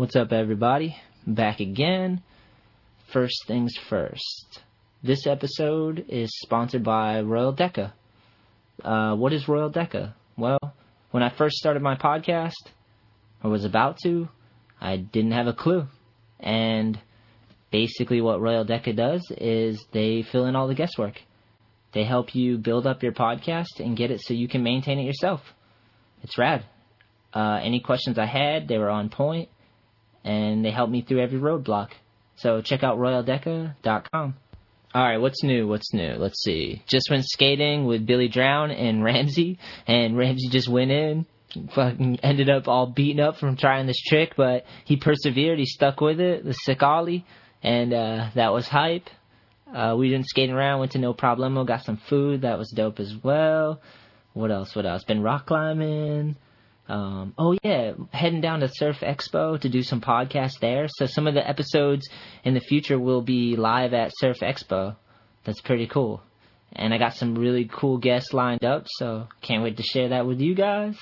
What's up, everybody? Back again. First things first. This episode is sponsored by Royal Deca. Uh, what is Royal Deca? Well, when I first started my podcast, or was about to, I didn't have a clue. And basically, what Royal Deca does is they fill in all the guesswork. They help you build up your podcast and get it so you can maintain it yourself. It's rad. Uh, any questions I had, they were on point, and they helped me through every roadblock. So check out royaldeca.com. Alright, what's new? What's new? Let's see. Just went skating with Billy Drown and Ramsey, and Ramsey just went in, fucking ended up all beaten up from trying this trick, but he persevered, he stuck with it, the sick ollie, and uh, that was hype. Uh, we didn't skate around, went to No Problemo, got some food, that was dope as well. What else? What else? Been rock climbing. Um, oh yeah, heading down to Surf Expo to do some podcasts there. So some of the episodes in the future will be live at Surf Expo. That's pretty cool. And I got some really cool guests lined up, so can't wait to share that with you guys.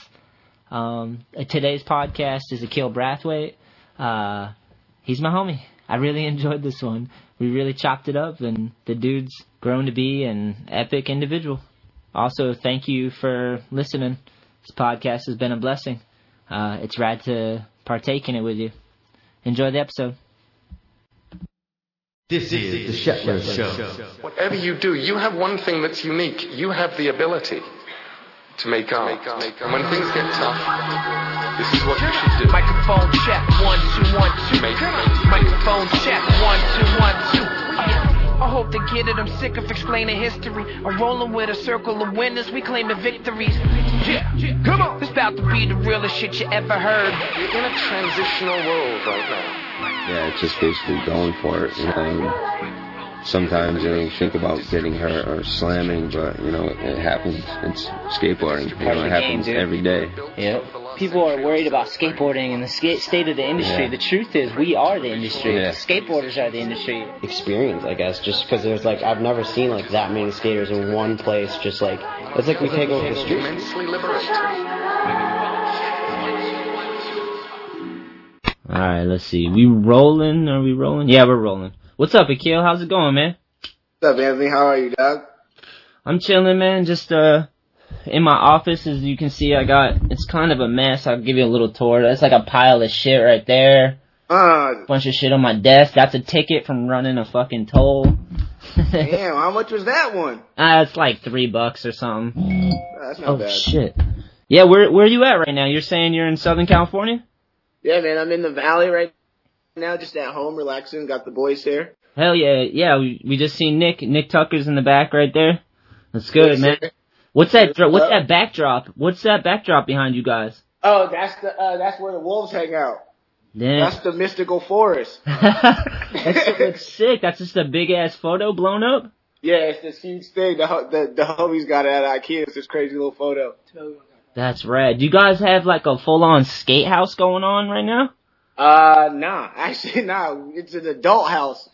Um, today's podcast is Akil Brathwaite. Uh, he's my homie. I really enjoyed this one. We really chopped it up, and the dude's grown to be an epic individual. Also, thank you for listening. This podcast has been a blessing. Uh, it's rad to partake in it with you. Enjoy the episode. This is the Shetler Show. Whatever you do, you have one thing that's unique. You have the ability to make art. And when things get tough, this is what you should do. Microphone check, one, two, one, two. Make Microphone check, one, two, one, two. I hope to get it, I'm sick of explaining history. I'm rolling with a circle of winners, we claiming victories. Yeah, come on. This about to be the realest shit you ever heard. You're in a transitional world right now. yeah, it's just basically going for it. You know, sometimes you know you think about getting hurt or slamming, but you know it happens. It's skateboarding. You know, it happens every day. Yep. People are worried about skateboarding and the skate state of the industry. Yeah. The truth is, we are the industry. Yeah. Skateboarders are the industry. experience, I guess, just because there's like I've never seen like that many skaters in one place. Just like it's like we take over the street. Immensely liberating. All right, let's see. We rolling? Are we rolling? Yeah, we're rolling. What's up, Akil? How's it going, man? What's up, Anthony? How are you, dog? I'm chilling, man. Just uh, in my office, as you can see, I got it's kind of a mess. I'll give you a little tour. That's like a pile of shit right there. Uh, Bunch of shit on my desk. That's a ticket from running a fucking toll. damn, how much was that one? Ah, it's like three bucks or something. That's not Oh bad. shit. Yeah, where where are you at right now? You're saying you're in Southern California? Yeah, man, I'm in the valley right now, just at home, relaxing. Got the boys here. Hell yeah, yeah. We we just seen Nick. Nick Tucker's in the back right there. That's good, Yes, man. sir. What's that? dro- What's that backdrop? What's that backdrop behind you guys? Oh, that's the uh, that's where the wolves hang out. Damn. That's the mystical forest. that's, that's sick. That's just a big ass photo blown up. Yeah, it's this huge thing. The the, the homies got it at IKEA. It's this crazy little photo. That's rad. Do you guys have like a full on skate house going on right now? Uh, nah, actually, nah. It's an adult house.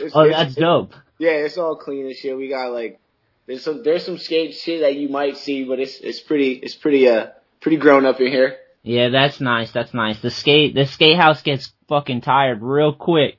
It's, Oh, it's- that's dope. Yeah, it's all clean and shit. We got like there's some there's some skate shit that you might see, but it's it's pretty it's pretty uh pretty grown up in here. Yeah, that's nice. That's nice. The skate the skate house gets fucking tired real quick.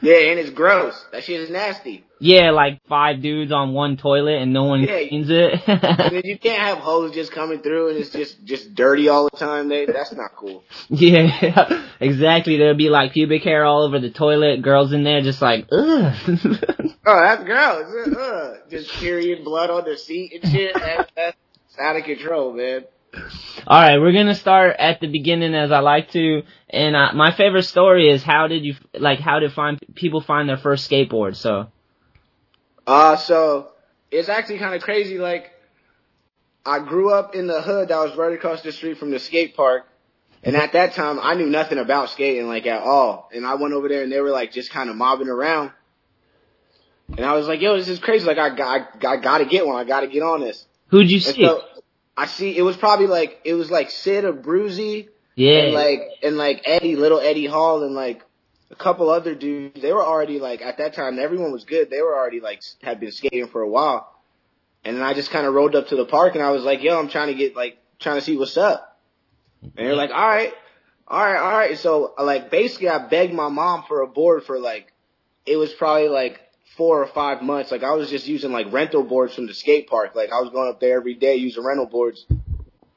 Yeah, and it's gross. That shit is nasty. Yeah, like five dudes on one toilet and no one Yeah. cleans it. Then you can't have hoes just coming through and it's just just dirty all the time. They that's not cool. yeah, exactly. There'll be like pubic hair all over the toilet. Girls in there just like, ugh. Oh, that's gross. Ugh. Just period blood on the seat and shit. That, that's out of control, man. All right, we're gonna start at the beginning as I like to. And uh, my favorite story is how did you like how did find people find their first skateboard? So Uh, so it's actually kind of crazy. Like, I grew up in the hood that was right across the street from the skate park. And at that time, I knew nothing about skating, like, at all. And I went over there and they were, like, just kind of mobbing around. And I was like, yo, this is crazy. Like, I, got- I, I gotta get one. I gotta get on this. who'd you And see? so, I see, it was probably like, it was like Sid or Bruzy yeah, and like, and like Eddie, little Eddie Hall and like a couple other dudes. They were already like, at that time, everyone was good. They were already like, had been skating for a while. And then I just kind of rolled up to the park and I was like, yo, I'm trying to get like, trying to see what's up. And they're like, all right. all right, all right. So like basically, I begged my mom for a board for like it was probably like four or five months. Like I was just using like rental boards from the skate park. Like I was going up there every day using rental boards.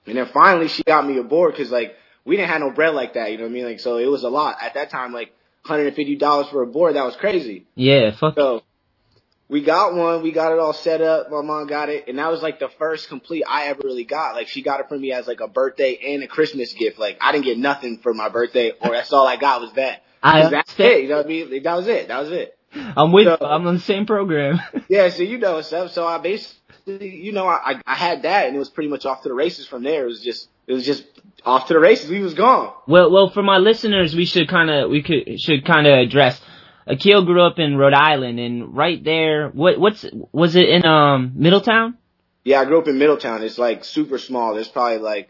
And then finally she got me a board because like we didn't have no bread like that. You know what I mean? Like so it was a lot at that time. Like hundred and fifty dollars for a board. That was crazy. Yeah, fuck. So we got one. We got it all set up. My mom got it, and that was like the first complete I ever really got. Like she got it for me as like a birthday and a Christmas gift. Like I didn't get nothing for my birthday, or that's all I got was that. I 'Cause that's it. You know what I mean? Like, that was it. That was it. I'm with. So- I'm on the same program. Yeah, so you know up. So I basically, you know, I I had that, and it was pretty much off to the races from there. It was just it was just off to the races. We was gone. Well, well, for my listeners, we should kind of we could should kind of address. Akil grew up in Rhode Island, and right there, what what's was it in um Middletown? Yeah, I grew up in Middletown. It's like super small. There's probably like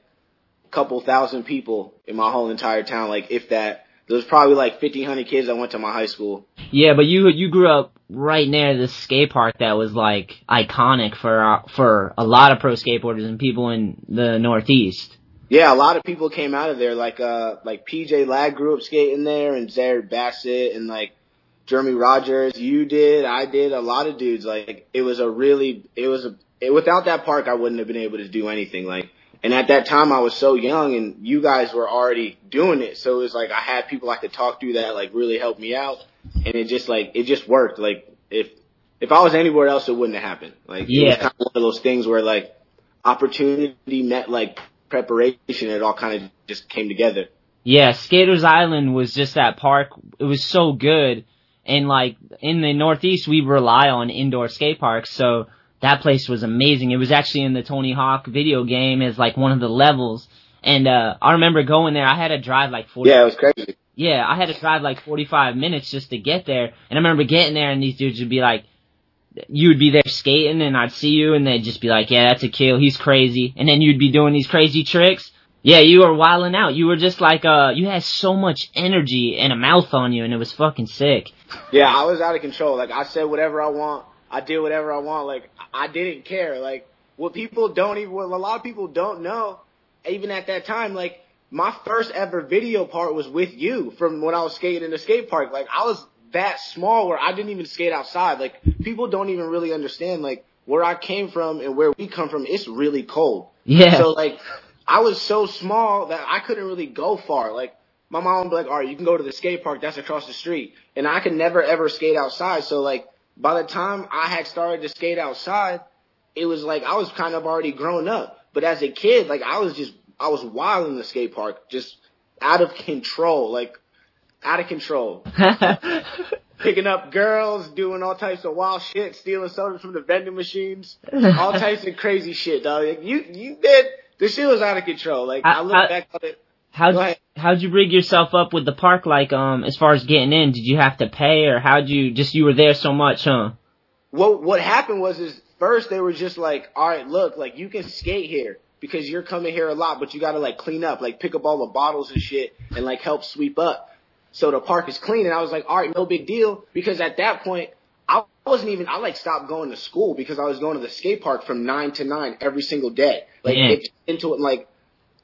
a couple thousand people in my whole entire town, like if that. There was probably like 1,500 kids that went to my high school. Yeah, but you you grew up right near the skate park that was like iconic for uh, for a lot of pro skateboarders and people in the Northeast. Yeah, a lot of people came out of there. Like uh, like PJ Ladd grew up skating there, and Zered Bassett, and like Jeremy Rogers. You did, I did. A lot of dudes. Like it was a really, it was a. It, without that park, I wouldn't have been able to do anything. Like, and at that time, I was so young, and you guys were already doing it. So it was like I had people I could talk to that like really helped me out, and it just like it just worked. Like if if I was anywhere else, it wouldn't have happened. Like it was Yeah. kind of one of those things where like opportunity met like preparation. It all kind of just came together. Yeah, Skaters Island was just that park. It was so good. And like in the Northeast, we rely on indoor skate parks. So that place was amazing. It was actually in the Tony Hawk video game as like one of the levels. And, uh, I remember going there. I had to drive like 40, Yeah, it was crazy. yeah, I had to drive like 45 minutes just to get there. And I remember getting there and these dudes would be like, you would be there skating and I'd see you and they'd just be like, yeah, that's a kill. He's crazy. And then you'd be doing these crazy tricks. Yeah, you were wilding out. You were just like, uh, you had so much energy and a mouth on you and it was fucking sick. Yeah, I was out of control. Like I said whatever I want. I did whatever I want. Like I didn't care. Like what people don't even, what a lot of people don't know, even at that time, like my first ever video part was with you from when I was skating in the skate park. Like I was that small where I didn't even skate outside. Like people don't even really understand like where I came from and where we come from. It's really cold. Yeah. So like, I was so small that I couldn't really go far. Like, my mom would be like, all right, you can go to the skate park. That's across the street. And I could never ever skate outside. So like, by the time I had started to skate outside, it was like I was kind of already grown up. But as a kid, like I was just, I was wild in the skate park, just out of control, like out of control. Picking up girls, doing all types of wild shit, stealing sodas from the vending machines, all types of crazy shit, dog. Like, you, you did, the shit was out of control. Like, I, I- look I- back on it. How'd, how'd you rig yourself up with the park? Like, um, as far as getting in, did you have to pay or how'd you, just you were there so much, huh? what what happened was is first they were just like, all right, look, like you can skate here because you're coming here a lot, but you got to like clean up, like pick up all the bottles and shit, and like help sweep up, so the park is clean. And I was like, all right, no big deal, because at that point I wasn't even I like stopped going to school because I was going to the skate park from nine to nine every single day, like Yeah. into it like.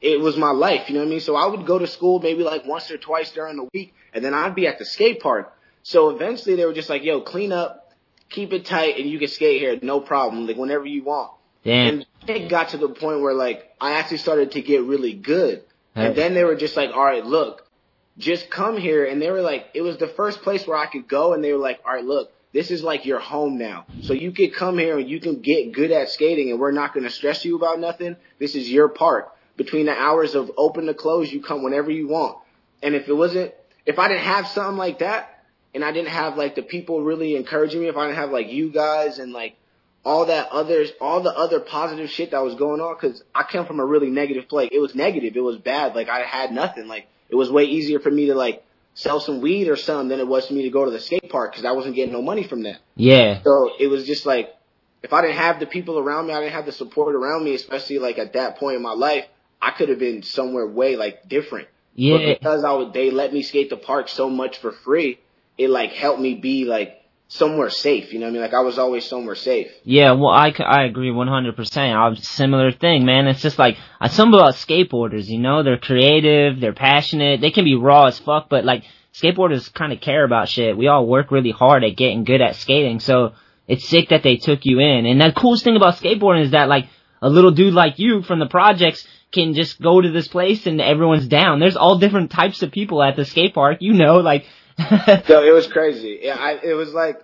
It was my life, you know what I mean? So I would go to school maybe like once or twice during the week, and then I'd be at the skate park. So eventually they were just like, yo, clean up, keep it tight and you can skate here, no problem, like whenever you want. Damn. And it got to the point where like I actually started to get really good. Hey. And then they were just like, all right, look, just come here. And they were like, it was the first place where I could go. And they were like, all right, look, this is like your home now. So you could come here and you can get good at skating and we're not going to stress you about nothing. This is your park. Between the hours of open to close, you come whenever you want. And if it wasn't, if I didn't have something like that, and I didn't have like the people really encouraging me, if I didn't have like you guys and like all that others, all the other positive shit that was going on, cause I come from a really negative place. It was negative. It was bad. Like I had nothing. Like it was way easier for me to like sell some weed or something than it was for me to go to the skate park cause I wasn't getting no money from that. Yeah. So it was just like, if I didn't have the people around me, I didn't have the support around me, especially like at that point in my life, I could have been somewhere way like different. But Yeah. because I would, they let me skate the park so much for free, it like helped me be like somewhere safe. You know what I mean? Like I was always somewhere safe. Yeah, well, I, I agree 100%. I'm similar thing, man. It's just like, uh, I something about skateboarders, you know? They're creative, they're passionate, they can be raw as fuck, but like, skateboarders kind of care about shit. We all work really hard at getting good at skating, so it's sick that they took you in. And the coolest thing about skateboarding is that like, a little dude like you from the projects can just go to this place and everyone's down. There's all different types of people at the skate park, you know, like, So it was crazy. Yeah, I, it was like,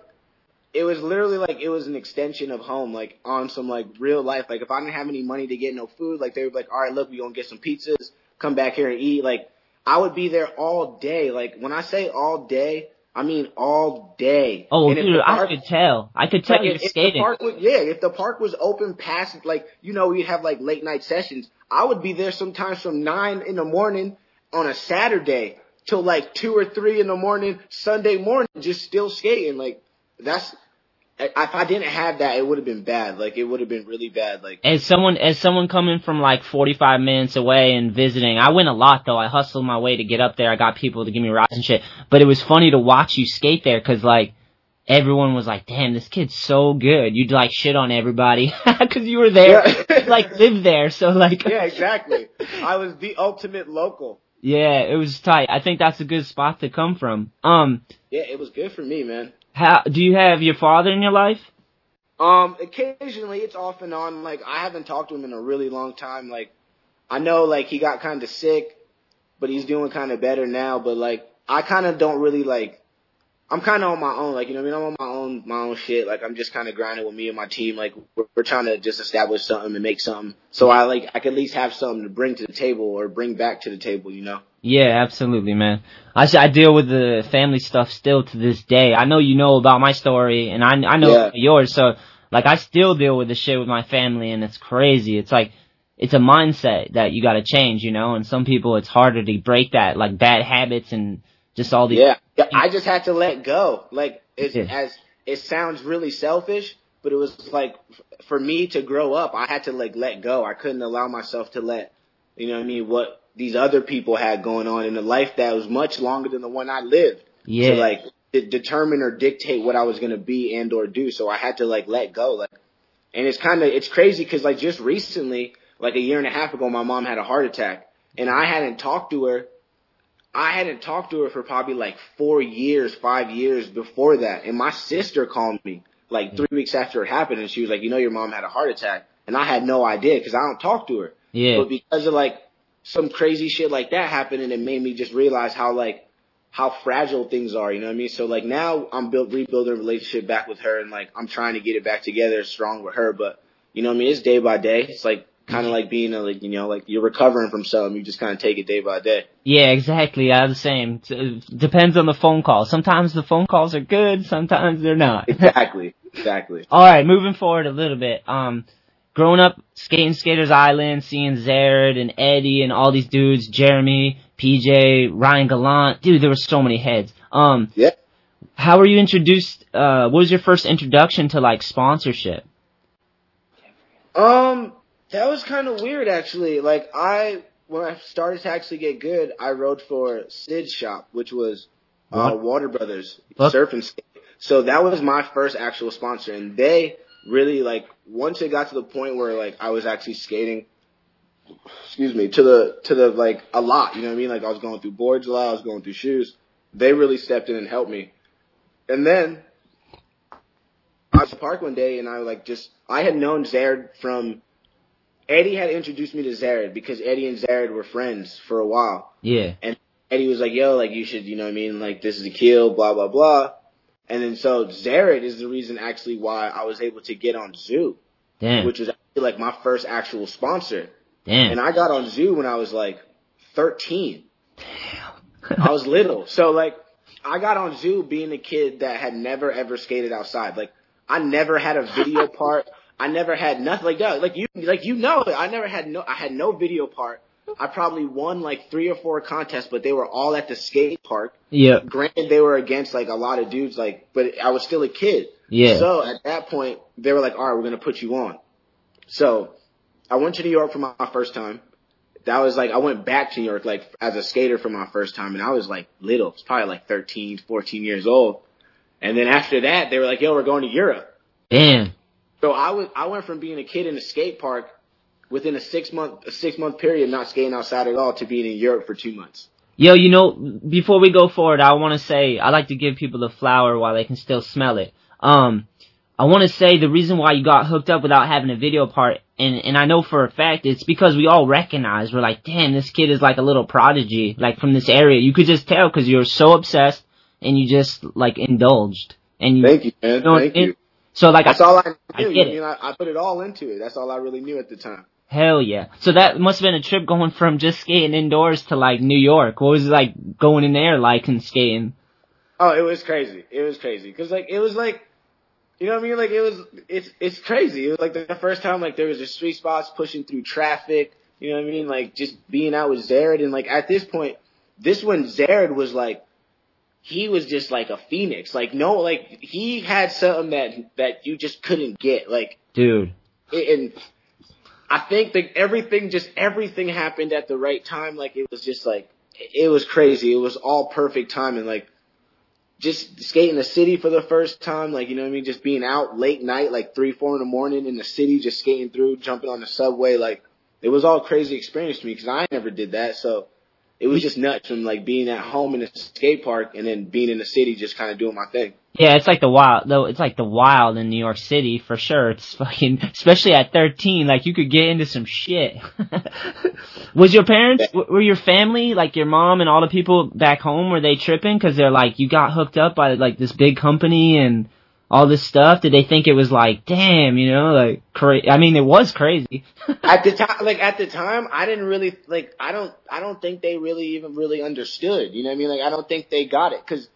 it was literally like it was an extension of home, like on some like real life. Like if I didn't have any money to get no food, like they were like, all right, look, we gonna get some pizzas, come back here and eat. Like I would be there all day. Like when I say all day, I mean all day. oh, And dude, the I could tell. I could tell like you're if, if the skating. park was, yeah, if the park was open past, like, you know, we'd have like late night sessions. I would be there sometimes from nine in the morning on a Saturday till like two or three in the morning, Sunday morning, just still skating. Like, that's, if I didn't have that, it would have been bad. Like, it would have been really bad. Like, as someone as someone coming from like 45 minutes away and visiting i went a lot though i hustled my way to get up there i got people to give me rides and shit but it was funny to watch you skate there because like everyone was like damn this kid's so good you'd like shit on everybody because you were there Yeah. like lived there so like yeah, exactly. I was the ultimate local. yeah it was tight i think that's a good spot to come from um Yeah, it was good for me, man. How do you have your father in your life Um, occasionally it's off and on. Like I haven't talked to him in a really long time. Like I know like he got kind of sick, but he's doing kind of better now. But like I kind of don't really like. I'm kind of on my own. Like you know, what I mean, I'm on my own, my own shit. Like I'm just kind of grinding with me and my team. Like we're, we're trying to just establish something and make something. So I like I can at least have something to bring to the table or bring back to the table. You know. Yeah, absolutely, man. I I deal with the family stuff still to this day. I know you know about my story, and I I know Yeah. yours. So like, I still deal with the shit with my family, and it's crazy. It's like it's a mindset that you got to change, you know. And some people, it's harder to break that, like bad habits and just all the Yeah, yeah. I just had to let go. Like it's Yeah. as it sounds really selfish, but it was like f- for me to grow up, I had to like let go. I couldn't allow myself to let you know what I mean what these other people had going on in a life that was much longer than the one I lived. yeah. To like de- determine or dictate what I was gonna be and or do. So I had to like let go. Like, and it's kind of it's crazy because like just recently, like a year and a half ago, my mom had a heart attack, and I hadn't talked to her I hadn't talked to her for probably like four years, five years before that. And my sister called me like three mm. weeks after it happened and she was like, you know, your mom had a heart attack. And I had no idea because I don't talk to her. yeah. But because of like some crazy shit like that happened and it made me just realize how like, how fragile things are, you know what I mean? So like now I'm built, rebuilding a relationship back with her and like I'm trying to get it back together strong with her. But you know what I mean? It's day by day. It's like kind of like being a, like, you know, like you're recovering from something. You just kind of take it day by day. Yeah, exactly. I'm the same. It depends on the phone call. Sometimes the phone calls are good, sometimes they're not. Exactly. Exactly. All right, moving forward a little bit. Um, growing up skating Skaters Island, seeing Zered and Eddie and all these dudes, Jeremy, PJ, Ryan Gallant, dude, there were so many heads. Um, Yeah. how were you introduced? Uh, what was your first introduction to like sponsorship? Um, that was kind of weird actually. Like I, when I started to actually get good, I rode for Sid's shop, which was uh, Water Brothers Fuck. Surf and Skate. So that was my first actual sponsor, and they really like once it got to the point where like I was actually skating. Excuse me to the to the like a lot. You know what I mean? Like I was going through boards a lot. I was going through shoes. They really stepped in and helped me. And then I was at the park one day and I like just I had known Zared from Eddie had introduced me to Zered because Eddie and Zered were friends for a while. Yeah. And Eddie was like, yo, like you should, you know what I mean, like this is a kill, blah blah blah. And then so Zered is the reason actually why I was able to get on Zoo, Damn. which was actually like my first actual sponsor. Damn. And I got on Zoo when I was like 13. I was little. So like I got on Zoo being a kid that had never ever skated outside. Like I never had a video part. I never had nothing like that. Like you like you know it. I never had no I had no video part. I probably won like three or four contests, but they were all at the skate park. yeah. Granted they were against like a lot of dudes like but I was still a kid. Yeah. So at that point, they were like, all right, we're going to put you on. So I went to New York for my first time. That was like, I went back to New York like as a skater for my first time and I was like little. It's probably like 13, 14 years old. And then after that, they were like, "Yo, we're going to Europe." Damn. So I was I went from being a kid in a skate park within a six month a six month period not skating outside at all to being in Europe for two months. Yo, you know, before we go forward, I want to say I like to give people the flower while they can still smell it. Um, I want to say the reason why you got hooked up without having a video part, and and I know for a fact it's because we all recognize we're like, damn, this kid is like a little prodigy, like from this area. You could just tell because you're so obsessed and you just like indulged. And you, Thank you, man. you know, Thank and- you. So like, That's I, all I I knew. get you it. I, I put it all into it. That's all I really knew at the time. hell yeah. So that must have been a trip going from just skating indoors to like New York. What was it like going in there like and skating? Oh, it was crazy. It was crazy because like it was like, you know what I mean? Like it was, it's it's crazy. It was like the first time like there was a street spots pushing through traffic. You know what I mean? Like just being out with Zered and like at this point, this one Zered was like, he was just like a phoenix. Like no, like he had something that that you just couldn't get. Like Dude. and I think that everything just everything happened at the right time. Like it was just like it was crazy. It was all perfect timing. Like just skating the city for the first time. Like you know what I mean. Just being out late night, like three, four in the morning in the city, just skating through, jumping on the subway. Like it was all crazy experience to me because I never did that. So it was just nuts from like being at home in a skate park and then being in the city, just kind of doing my thing. Yeah, it's like the wild though. It's like the wild in New York City for sure. It's fucking, especially at thirteen. Like you could get into some shit. Was your parents, were your family, like your mom and all the people back home, were they tripping because they're like you got hooked up by like this big company and all this stuff? Did they think it was like, damn, you know, like crazy? I mean, it was crazy. at the time, like at the time, I didn't really like. I don't. I don't think they really even really understood. You know what I mean? Like I don't think they got it because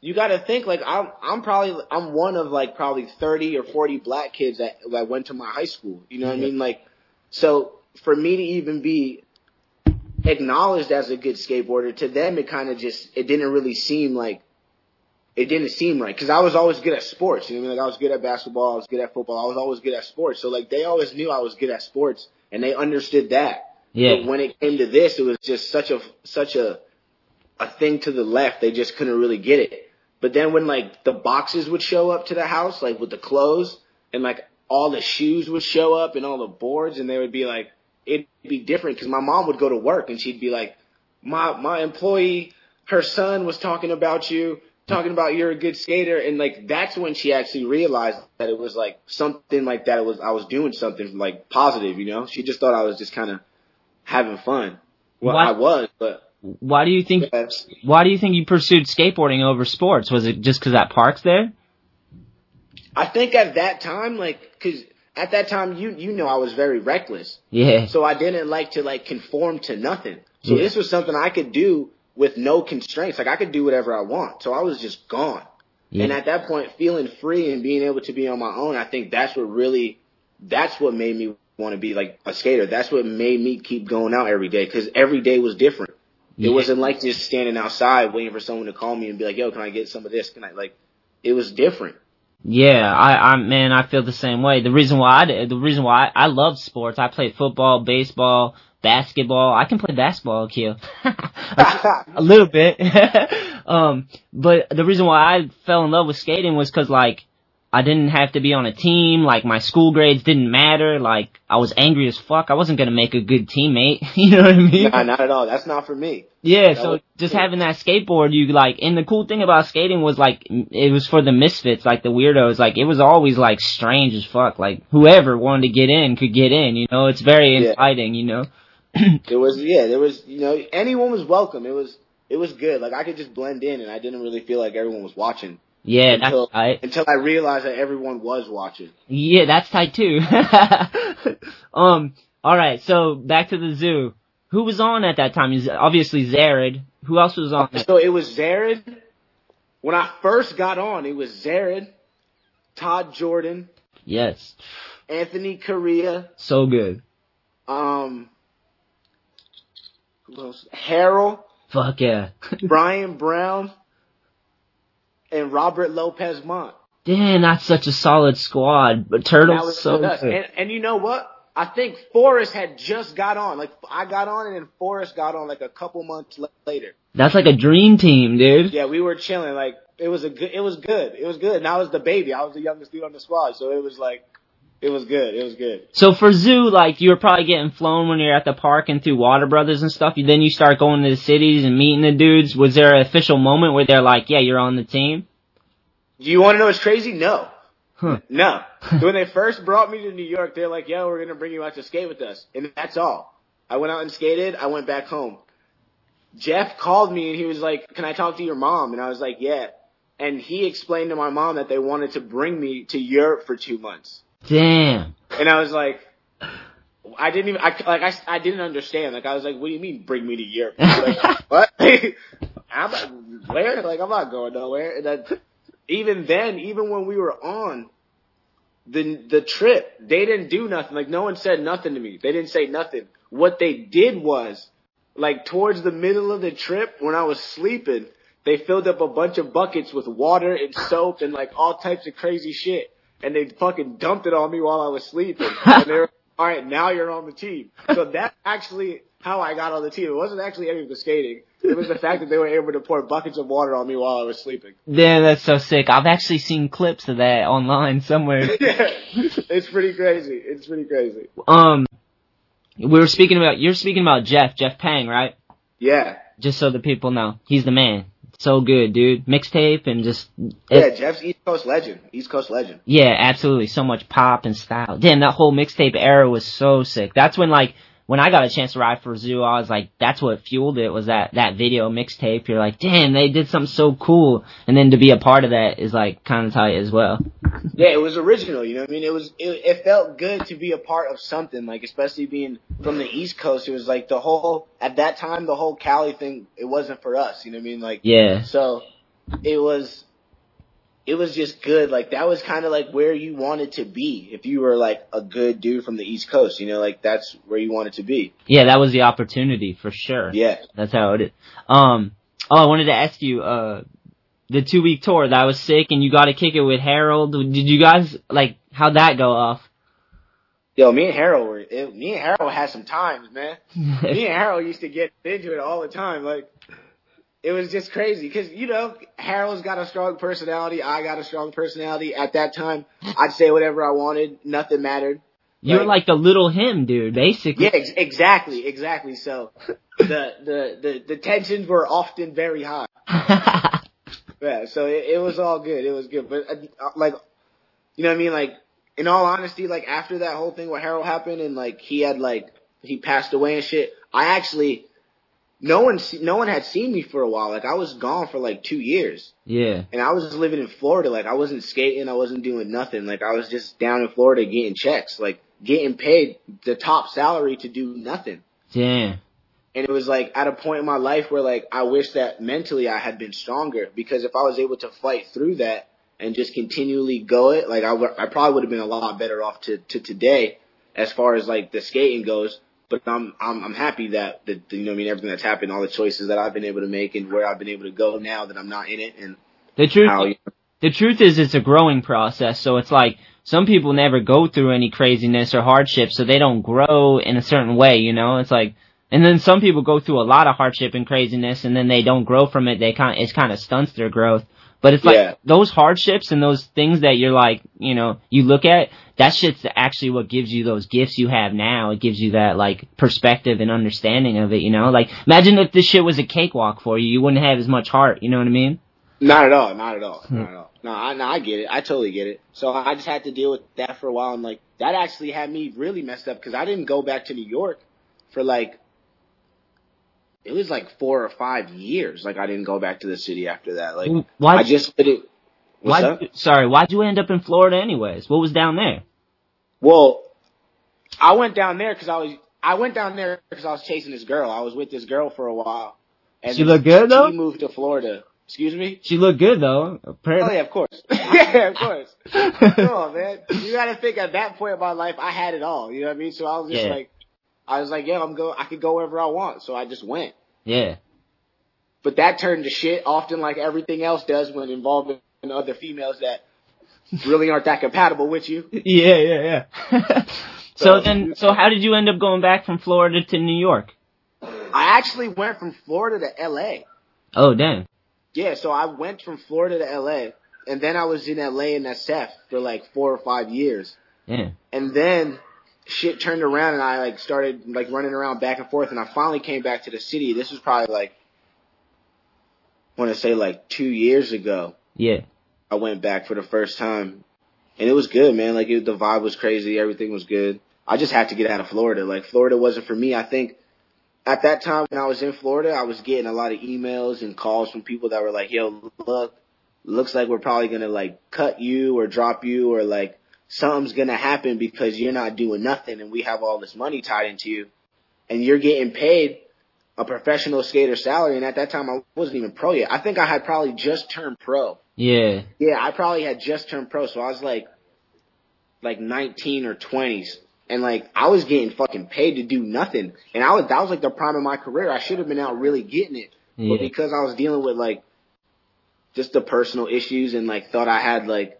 you got to think like I'm. I'm probably. I'm one of like probably thirty or forty black kids that that went to my high school. You know what I mean? Like, so for me to even be acknowledged as a good skateboarder to them, it kind of just it didn't really seem like it didn't seem right because I was always good at sports. You know what I mean? Like I was good at basketball, I was good at football, I was always good at sports. So like they always knew I was good at sports and they understood that. Yeah. But when it came to this, it was just such a such a a thing to the left. They just couldn't really get it. But then when like the boxes would show up to the house, like with the clothes and like all the shoes would show up and all the boards, and they would be like it'd be different because my mom would go to work and she'd be like, my my employee, her son was talking about you, talking about you're a good skater, and like that's when she actually realized that it was like something like that. It was I was doing something like positive, you know. She just thought I was just kind of having fun. Well, Why- I was, but Why do you think? Why do you think you pursued skateboarding over sports? Was it just because that park's there? I think at that time, like, cause at that time you you know I was very reckless. Yeah. So I didn't like to like conform to nothing. So Yeah. this was something I could do with no constraints. Like I could do whatever I want. So I was just gone. Yeah. And at that point, feeling free and being able to be on my own, I think that's what really, that's what made me want to be like a skater. That's what made me keep going out every day because every day was different. Yeah. It wasn't like just standing outside waiting for someone to call me and be like, "Yo, can I get some of this?" Can I like? It was different. Yeah, I, I, man, I feel the same way. The reason why I, did- the reason why I, I love sports, I played football, baseball, basketball. I can play basketball, Akil. a little bit. um, but the reason why I fell in love with skating was cause like, I didn't have to be on a team, like my school grades didn't matter, like I was angry as fuck, I wasn't gonna make a good teammate, you know what I mean? Nah, not at all. That's not for me. Yeah, That so was- just having that skateboard, you like, and the cool thing about skating was like, it was for the misfits, like the weirdos, like it was always like strange as fuck, like whoever wanted to get in could get in, you know, it's very Yeah. inviting, you know? It was yeah. There was you know anyone was welcome. It was it was good. Like I could just blend in, and I didn't really feel like everyone was watching Yeah, that's until tight. until I realized that everyone was watching. Yeah, that's tight too. um, alright, so back to the zoo. Who was on at that time? Is obviously Zered. Who else was on? So it was Zered. When I first got on, it was Zered, Todd Jordan, Yes, Anthony Correa, so good. um, who else? Harold, Fuck yeah. Brian Brown, and Robert Lopez Mont. Damn, that's such a solid squad. But Turtles so good. And, and you know what? I think Forrest had just got on. Like I got on, and then Forrest got on like a couple months la- later. That's like a dream team, dude. Yeah, we were chilling. Like it was a good. It was good. It was good. And I was the baby. I was the youngest dude on the squad, so it was like, it was good. It was good. So for Zoo, like you were probably getting flown when you're at the park and through Water Brothers and stuff. Then you start going to the cities and meeting the dudes. Was there an official moment where they're like, "Yeah, you're on the team"? Do you want to know what's crazy? No. Huh. No. when they first brought me to New York, they're like, yo, we're going to bring you out to skate with us. And that's all. I went out and skated. I went back home. Jeff called me and he was like, can I talk to your mom? And I was like, yeah. And he explained to my mom that they wanted to bring me to Europe for two months. Damn. And I was like, I didn't even, I, like, I, I didn't understand. Like, I was like, what do you mean bring me to Europe? Like, what? I'm not, where? Like, I'm not going nowhere. And then, even then, even when we were on the, the trip, they didn't do nothing. Like, no one said nothing to me. They didn't say nothing. What they did was, like, towards the middle of the trip, when I was sleeping, they filled up a bunch of buckets with water and soap and like all types of crazy shit. And they fucking dumped it on me while I was sleeping. And they were, all right, now you're on the team. So that's actually how I got on the team. It wasn't actually any of the skating. It was the fact that they were able to pour buckets of water on me while I was sleeping. Damn, that's so sick. I've actually seen clips of that online somewhere. yeah, it's pretty crazy. It's pretty crazy. Um, we were speaking about you're speaking about Jeff, Jeff Pang, right? Yeah. Just so the people know, he's the man. So good, dude. Mixtape and just Yeah, Jeff's East Coast legend. East Coast legend. yeah, absolutely. So much pop and style. Damn, that whole mixtape era was so sick. That's when like when I got a chance to ride for Zoo, I was like, that's what fueled it was that that video mixtape. You're like, damn, they did something so cool, and then to be a part of that is like kind of tight as well. Yeah, it was original. You know what I mean? It was. It, it felt good to be a part of something. Like especially being from the East Coast, it was like the whole at that time the whole Cali thing. It wasn't for us. You know what I mean? Like Yeah, so, it was. It was just good. Like that was kind of like where you wanted to be if you were like a good dude from the East Coast. You know, like that's where you wanted to be. yeah, that was the opportunity for sure. Yeah. That's how it is. Um, oh, I wanted to ask you, uh, the two week tour that was sick, and you got to kick it with Harold. Did you guys like how'd that go off? Yo, me and Harold were. It, me and Harold had some times, man. me and Harold used to get into it all the time. Like, it was just crazy because you know Harold's got a strong personality. I got a strong personality. At that time, I'd say whatever I wanted. Nothing mattered. You're like the little him, dude. Basically. Yeah, ex- exactly, exactly. So the the the the tensions were often very high. Yeah, so it, it was all good. It was good, but uh, like, you know what I mean? Like, in all honesty, like after that whole thing with Harold happened and like he had like he passed away and shit, I actually no one no one had seen me for a while. Like I was gone for like two years, yeah. and I was just living in Florida. Like I wasn't skating, I wasn't doing nothing. Like I was just down in Florida getting checks, like getting paid the top salary to do nothing. Damn. And it was like at a point in my life where like I wish that mentally I had been stronger because if I was able to fight through that and just continually go it, like I, w- I probably would have been a lot better off to, to today as far as like the skating goes. But I'm I'm I'm happy that that you know what I mean everything that's happened, all the choices that I've been able to make and where I've been able to go now that I'm not in it and The truth. how you the truth is it's a growing process. So it's like some people never go through any craziness or hardship so they don't grow in a certain way you know? It's like and then some people go through a lot of hardship and craziness and then they don't grow from it. They kind of, it kind of stunts their growth but it's like Yeah. those hardships and those things that you're like you know you look at that shit's actually what gives you those gifts you have now it gives you that like perspective and understanding of it you know like imagine if this shit was a cakewalk for you you wouldn't have as much heart you know what i mean Not at all. Not at all. Hmm. Not at all. No, I, no, I get it. I totally get it. So I just had to deal with that for a while, and like that actually had me really messed up because I didn't go back to New York for like it was like four or five years. Like I didn't go back to the city after that. Like why I just did it. Why? Sorry, why'd you end up in Florida anyways? What was down there? Well, I went down there because I was I went down there because I was chasing this girl. I was with this girl for a while. And She looked good, though? She moved to Florida. Excuse me. She looked good though. Oh Apparently. yeah, of course. yeah, of course. Come on, man. You gotta think at that point in my life, I had it all. You know what I mean? So I was just Yeah. like, I was like, yeah, I'm go. I could go wherever I want. So I just went. Yeah. But that turned to shit, often like everything else does when involving other females that really aren't that compatible with you. Yeah, yeah, yeah. so then, so how did you end up going back from Florida to New York? I actually went from Florida to L.A. Oh, damn. Yeah, so I went from Florida to LA, and then I was in LA and SF for like four or five years, Yeah. and then shit turned around, and I like started like running around back and forth, and I finally came back to the city. This was probably like, I want to say like two years ago. Yeah. I went back for the first time, and it was good, man. Like it, the vibe was crazy, everything was good. I just had to get out of Florida. Like Florida wasn't for me. I think at that time when I was in Florida, I was getting a lot of emails and calls from people that were like, "Yo, look, looks like we're probably gonna like cut you or drop you or like something's gonna happen because you're not doing nothing and we have all this money tied into you, and you're getting paid." A professional skater salary, and at that time I wasn't even pro yet. I think I had probably just turned pro. Yeah. Yeah, I probably had just turned pro, so I was like, like 19 or 20s, and like I was getting fucking paid to do nothing, and I was that was like the prime of my career. I should have been out really getting it, Yeah. but because I was dealing with like just the personal issues and like thought I had like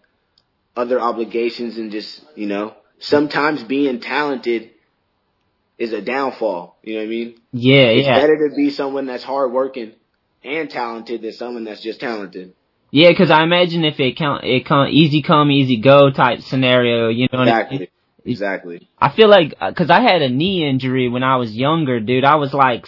other obligations and just you know sometimes being talented is a downfall. You know what I mean? Yeah, It's yeah. better to be someone that's hardworking and talented than someone that's just talented. Yeah, because I imagine if it count, it come easy come, easy go type scenario, you know what I mean? Exactly. Exactly. I feel like, uh, cause I had a knee injury when I was younger, dude. I was like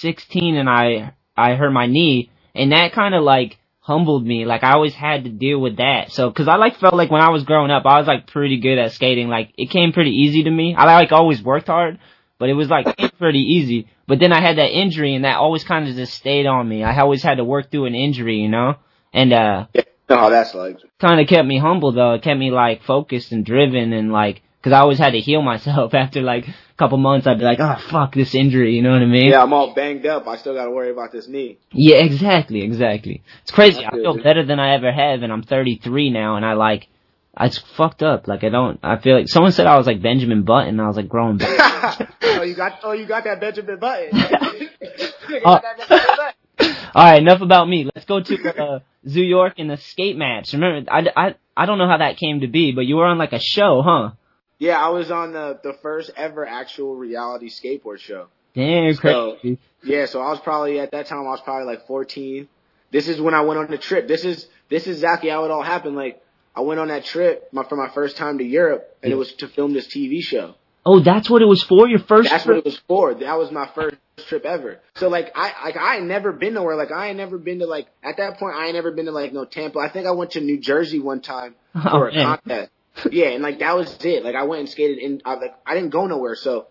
16 and I, I hurt my knee and that kind of like humbled me. Like I always had to deal with that. So, cause I like felt like when I was growing up, I was like pretty good at skating. Like it came pretty easy to me. I like always worked hard, but it was like pretty easy. But then I had that injury and that always kind of just stayed on me. I always had to work through an injury, you know? And, uh, Yeah, you know how that's like. kind of kept me humble though. It kept me like focused and driven and like, cause I always had to heal myself after like a couple months. I'd be like, oh fuck this injury, you know what I mean? Yeah, I'm all banged up. I still got to worry about this knee. Yeah, exactly, exactly. It's crazy. I feel better than I ever have, and I'm 33 now, and I like, it's fucked up. Like I don't. I feel like someone said I was like Benjamin Button. And I was like growing back. oh, you got oh, you got that Benjamin Button. You that Benjamin Button. All right, enough about me. Let's go to uh, Zoo York and the skate match. Remember, I, I I don't know how that came to be, but you were on like a show, huh? Yeah, I was on the the first ever actual reality skateboard show. Damn, So- crazy. Yeah, so I was probably at that time I was probably like 14. This is when I went on the trip. This is this is exactly how it all happened. Like I went on that trip my, for my first time to Europe, and it was to film this TV show. Oh, that's what it was for. Your first. That's trip? what it was for. That was my first trip ever. So like I like I ain't never been nowhere. Like I ain't never been to like at that point I ain't never been to like no Tampa. I think I went to New Jersey one time Oh, for a man. contest. Yeah, and like that was it. Like I went and skated and I like I didn't go nowhere. So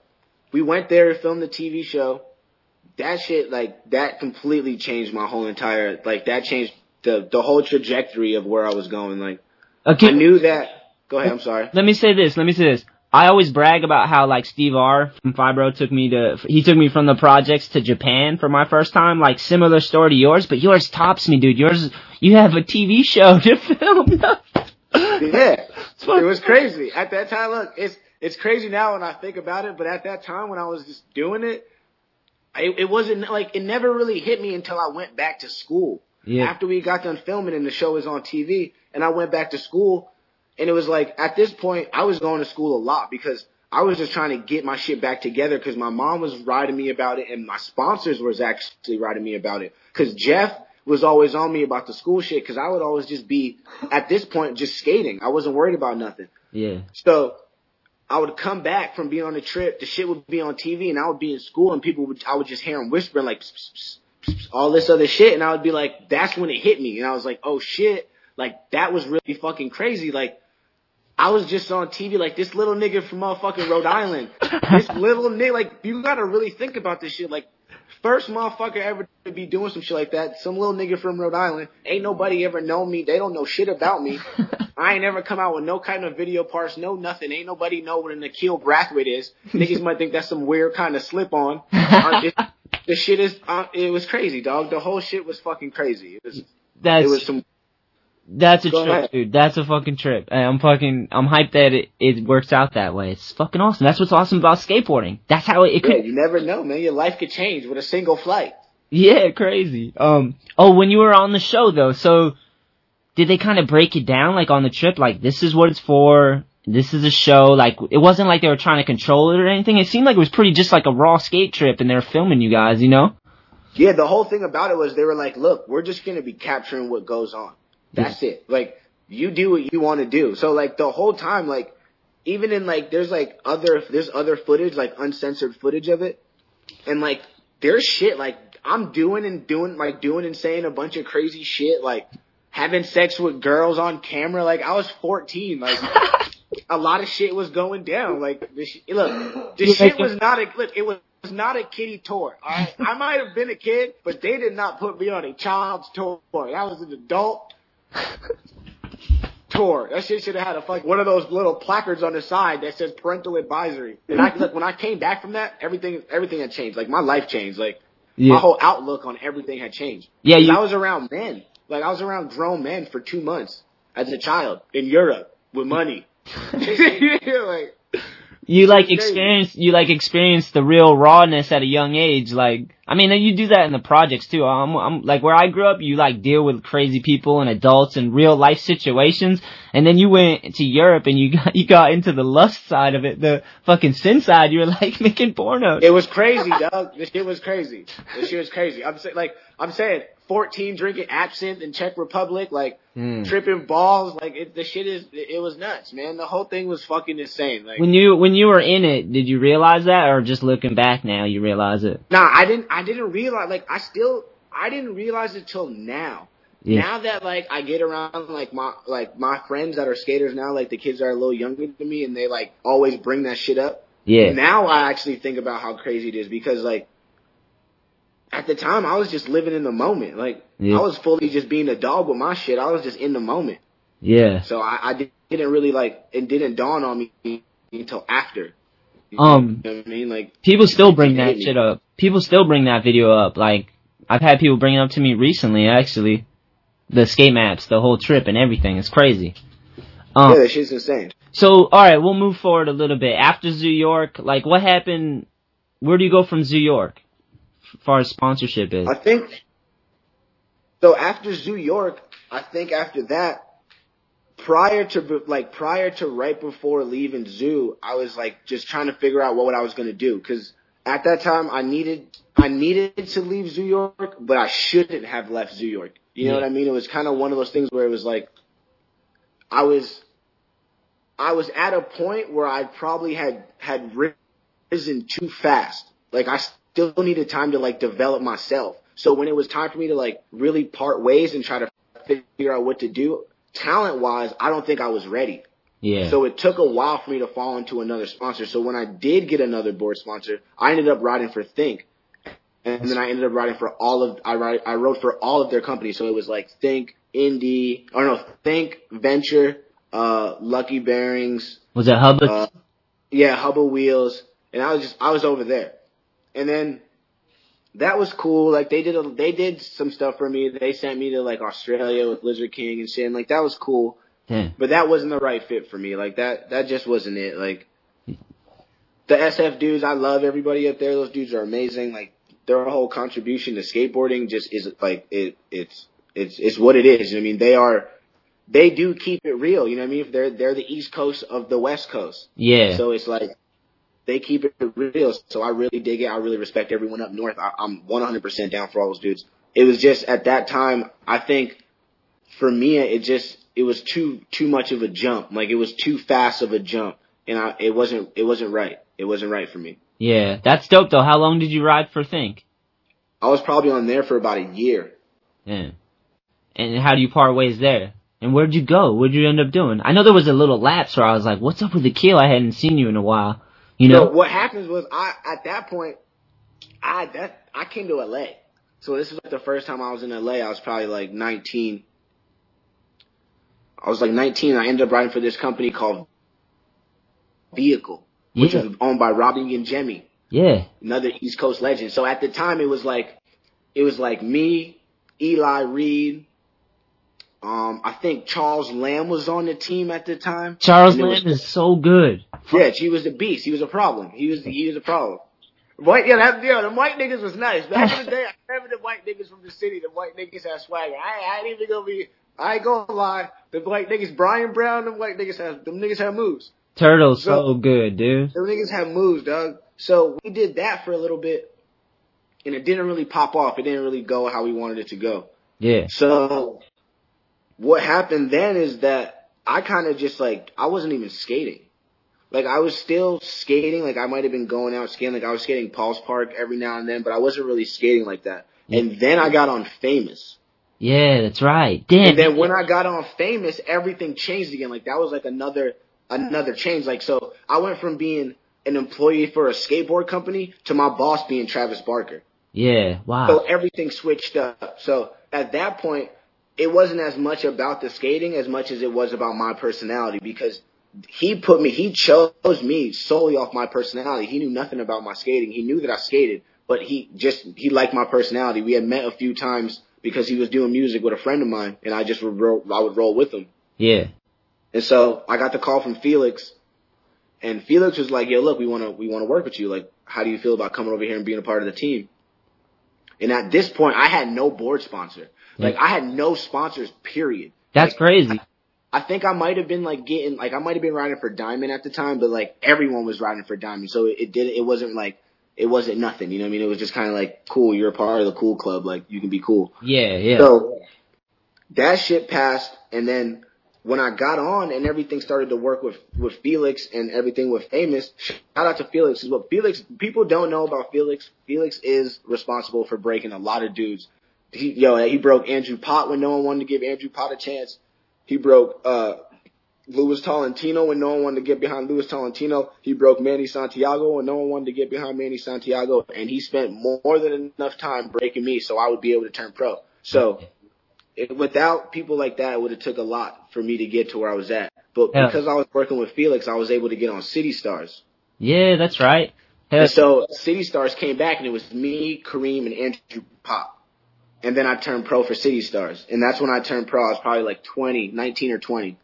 we went there to film the TV show. That shit like that completely changed my whole entire like that changed the the whole trajectory of where I was going. Like Okay. I knew that. Go ahead. I'm sorry. Let me say this. Let me say this. I always brag about how like Steve R from 5Boro took me to he took me from the projects to Japan for my first time. Like similar story to yours, but yours tops me, dude. Yours you have a TV show to film. Yeah, it was crazy at that time. Look, it's it's crazy now when I think about it, but at that time when I was just doing it, it, it wasn't like it never really hit me until I went back to school. Yeah. After we got done filming and the show was on TV, and I went back to school, and it was like at this point I was going to school a lot because I was just trying to get my shit back together because my mom was writing me about it and my sponsors was actually writing me about it because Jeff was always on me about the school shit because I would always just be at this point just skating. I wasn't worried about nothing. yeah. So I would come back from being on the trip, the shit would be on TV, and I would be in school, and people would I would just hear them whispering like pss, pss, pss, all this other shit, and I would be like, that's when it hit me, and I was like, oh shit, like that was really fucking crazy, like. I was just on TV like this little nigga from motherfucking Rhode Island. this little nigga, like you gotta really think about this shit. Like first motherfucker ever to be doing some shit like that. Some little nigga from Rhode Island. Ain't nobody ever known me. They don't know shit about me. I ain't never come out with no kind of video parts, no nothing. Ain't nobody know what an Akil Brathwaite is. Niggas might think that's some weird kind of slip on. Uh, the shit is, uh, it was crazy, dog. The whole shit was fucking crazy. It was, That's it was some, that's a Go trip, ahead. dude. That's a fucking trip. I'm fucking I'm hyped that it, it works out that way. It's fucking awesome. That's what's awesome about skateboarding. That's how it, it yeah, could you never know, man. Your life could change with a single flight. Yeah, crazy. Um. Oh, when you were on the show though, so did they kind of break it down like on the trip? Like this is what it's for. This is a show. Like it wasn't like they were trying to control it or anything. It seemed like it was pretty just like a raw skate trip, and they were filming you guys. You know? Yeah, the whole thing about it was they were like, look, we're just gonna be capturing what goes on. That's it. Like, you do what you want to do. So like the whole time, like, even in like, there's like other, there's other footage, like uncensored footage of it. And like, there's shit, like, I'm doing and doing, like, doing and saying a bunch of crazy shit, like, having sex with girls on camera. Like, I was 14. Like, a lot of shit was going down. Like, the sh- look, the shit was not a, look, it was was not a kiddie tour. Alright, I might have been a kid, but they did not put me on a child's tour. That was an adult tour. That shit should have had a fuck one of those little placards on the side that says parental advisory. And I look when I came back from that, everything everything had changed. Like my life changed. Like Yeah. my whole outlook on everything had changed. Yeah, you- I was around men. Like I was around grown men for two months as a child in Europe with money. like You like experience you like experience the real rawness at a young age. Like I mean, you do that in the projects too. I'm, I'm like where I grew up. You like deal with crazy people and adults and real life situations. And then you went to Europe and you got you got into the lust side of it, the fucking sin side. You were like making pornos. It was crazy, dog. This shit was crazy. This shit was crazy. I'm saying, like, I'm saying, 14 drinking absinthe in Czech Republic, like, Mm. tripping balls, like, it, the shit is, it, it was nuts, man. The whole thing was fucking insane. Like, When you when you were in it, did you realize that, or just looking back now you realize it? nah, I didn't, I didn't realize, like, I still, I didn't realize it till now. Yeah. Now that like I get around like my like my friends that are skaters now, like the kids that are a little younger than me, and they like always bring that shit up. Yeah. Now I actually think about how crazy it is because like at the time I was just living in the moment. Like Yeah. I was fully just being a dog with my shit. I was just in the moment. Yeah. So I, I didn't really like it didn't dawn on me until after. You Um, know what I mean? Like people still bring that shit up. People still bring that video up. Like I've had people bring it up to me recently. Actually, the skate maps, the whole trip, and everything. It's crazy. Um, yeah, that shit's insane. So, all right, we'll move forward a little bit. After Zoo York, like, what happened? Where do you go from Zoo York, far as sponsorship is? I think so. After Zoo York, I think after that, prior to like prior to right before leaving Zoo, I was like just trying to figure out what I was gonna do because at that time I needed I needed to leave Zoo York, but I shouldn't have left Zoo York. You know Yeah. what I mean? It was kind of one of those things where it was like I was I was at a point where I probably had had risen too fast. Like I still needed time to like develop myself. So when it was time for me to like really part ways and try to figure out what to do, talent wise, I don't think I was ready. yeah. So it took a while for me to fall into another sponsor. So when I did get another board sponsor, I ended up riding for Think. And then I ended up riding for all of I ride, I rode for all of their companies. So it was like Think, Indie, or no, Think, Venture, uh, Lucky Bearings, was it Hubba? uh, yeah, Hubba Wheels, and I was just I was over there, and then that was cool. Like they did a, they did some stuff for me. They sent me to like Australia with Lizard King and shit. And, like that was cool, Damn. but that wasn't the right fit for me. Like that that just wasn't it. Like the SF dudes, I love everybody up there. Those dudes are amazing. Like their whole contribution to skateboarding just is like it it's it's it's what it is. I mean, they are they do keep it real. You know what I mean? They're they're the East Coast of the West Coast. Yeah. So it's like they keep it real. So I really dig it. I really respect everyone up north. I, I'm 100% down for all those dudes. It was just at that time. I think for me, it just it was too too much of a jump. Like it was too fast of a jump, and I it wasn't it wasn't right. It wasn't right for me. yeah. That's dope though. How long did you ride for Think? I was probably on there for about a year. Yeah. And how do you part ways there? And where'd you go? What'd you end up doing? I know there was a little lapse where I was like, "What's up with the kill? I hadn't seen you in a while." You know? What happens was I at that point I that I came to LA. So this was like the first time I was in LA. I was probably like 19. I was like 19. I ended up riding for this company called Vehicle, which Yeah. was owned by Robbie and Jemmy, yeah. another East Coast legend. So at the time, it was like it was like me, Eli Reed. Um, I think Charles Lamb was on the team at the time. Charles it was- Lamb is so good. yeah, he was a beast. He was a problem. He was he was a problem. White, yeah, that, yeah, the white niggas was nice. Back in the day, I remember the white niggas from the city. The white niggas had swagger. I, I ain't even gonna be. I ain't gonna lie. The white niggas, Brian Brown, the white niggas had them niggas had moves. Turtle's so So- good, dude. Them niggas had moves, dog. So we did that for a little bit, and it didn't really pop off. It didn't really go how we wanted it to go. Yeah. So what happened then is that I kind of just like I wasn't even skating. Like I was still skating, like I might have been going out skating, like I was skating Paul's Park every now and then, but I wasn't really skating like that. And then I got on Famous. Yeah, that's right. Damn. And then when I got on Famous, everything changed again. Like that was like another another change. Like so, I went from being an employee for a skateboard company to my boss being Travis Barker. yeah. Wow. So everything switched up. So at that point, it wasn't as much about the skating as much as it was about my personality because he put me, he chose me solely off my personality. He knew nothing about my skating. He knew that I skated, but he just, he liked my personality. We had met a few times because he was doing music with a friend of mine and I just would roll, I would roll with him. yeah. And so I got the call from Felix, and Felix was like, "Yo, look, we want to we want to work with you. Like, how do you feel about coming over here and being a part of the team?" And at this point, I had no board sponsor. Like, I had no sponsors. Period. That's Like, crazy. I think I might have been like getting like I might have been riding for Diamond at the time, but like everyone was riding for Diamond, so it, it did it wasn't like it wasn't nothing. You know what I mean? It was just kind of like cool. You're a part of the cool club. Like you can be cool. Yeah, yeah. So that shit passed, and then when I got on and everything started to work with with Felix and everything with Famous, shout out to Felix. Is what Felix people don't know about Felix. Felix is responsible for breaking a lot of dudes. He, yo, he broke Andrew Pott when no one wanted to give Andrew Pott a chance. He broke uh Louis Tolentino when no one wanted to get behind Louis Tolentino. He broke Manny Santiago when no one wanted to get behind Manny Santiago. And he spent more than enough time breaking me so I would be able to turn pro. So it, without people like that, it would have took a lot for me to get to where I was at. But Yeah. because I was working with Felix, I was able to get on City Stars. yeah, that's right. And so City Stars came back and it was me, Kareem, and Andrew Pott. And then I turned pro for City Stars. And that's when I turned pro. I was probably like 20, 19 or 20.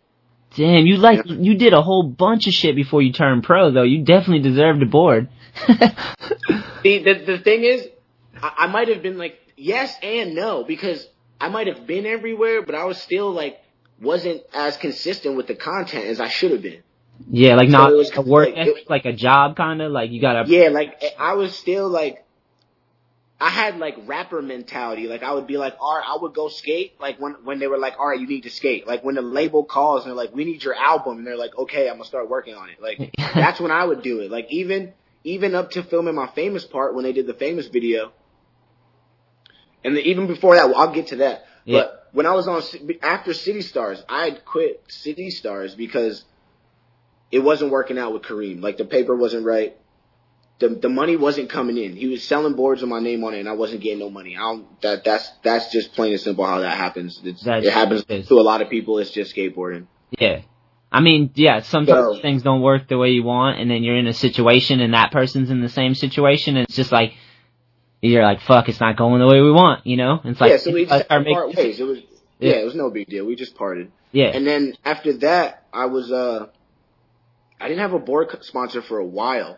damn, you like you did a whole bunch of shit before you turned pro, though. You definitely deserved a board. See, the the thing is, I, I might have been like yes and no because I might have been everywhere, but I was still like wasn't as consistent with the content as I should have been. yeah, like So not it was a work like- it- like a job, kind of like you gotta. Yeah, like I was still like, I had like rapper mentality. Like I would be like, all right, I would go skate. Like when when they were like, all right, you need to skate. Like when the label calls and they're like, we need your album, and they're like, okay, I'm gonna start working on it. Like that's when I would do it. Like even even up to filming my famous part when they did the famous video. And then even before that, well, I'll get to that. Yeah. But when I was on after City Stars, I had quit City Stars because it wasn't working out with Kareem. Like the paper wasn't right. The the money wasn't coming in. He was selling boards with my name on it, and I wasn't getting no money. I don't, that that's that's just plain and simple how that happens. It happens to a lot of people. It's just skateboarding. Yeah. I mean, yeah, sometimes So- things don't work the way you want, and then you're in a situation, and that person's in the same situation, and it's just like, you're like, fuck, it's not going the way we want, you know? It's like, yeah, so we just part ways. It was Yeah. yeah. it was no big deal. We just parted. yeah, And then after that, I was uh, I didn't have a board sponsor for a while,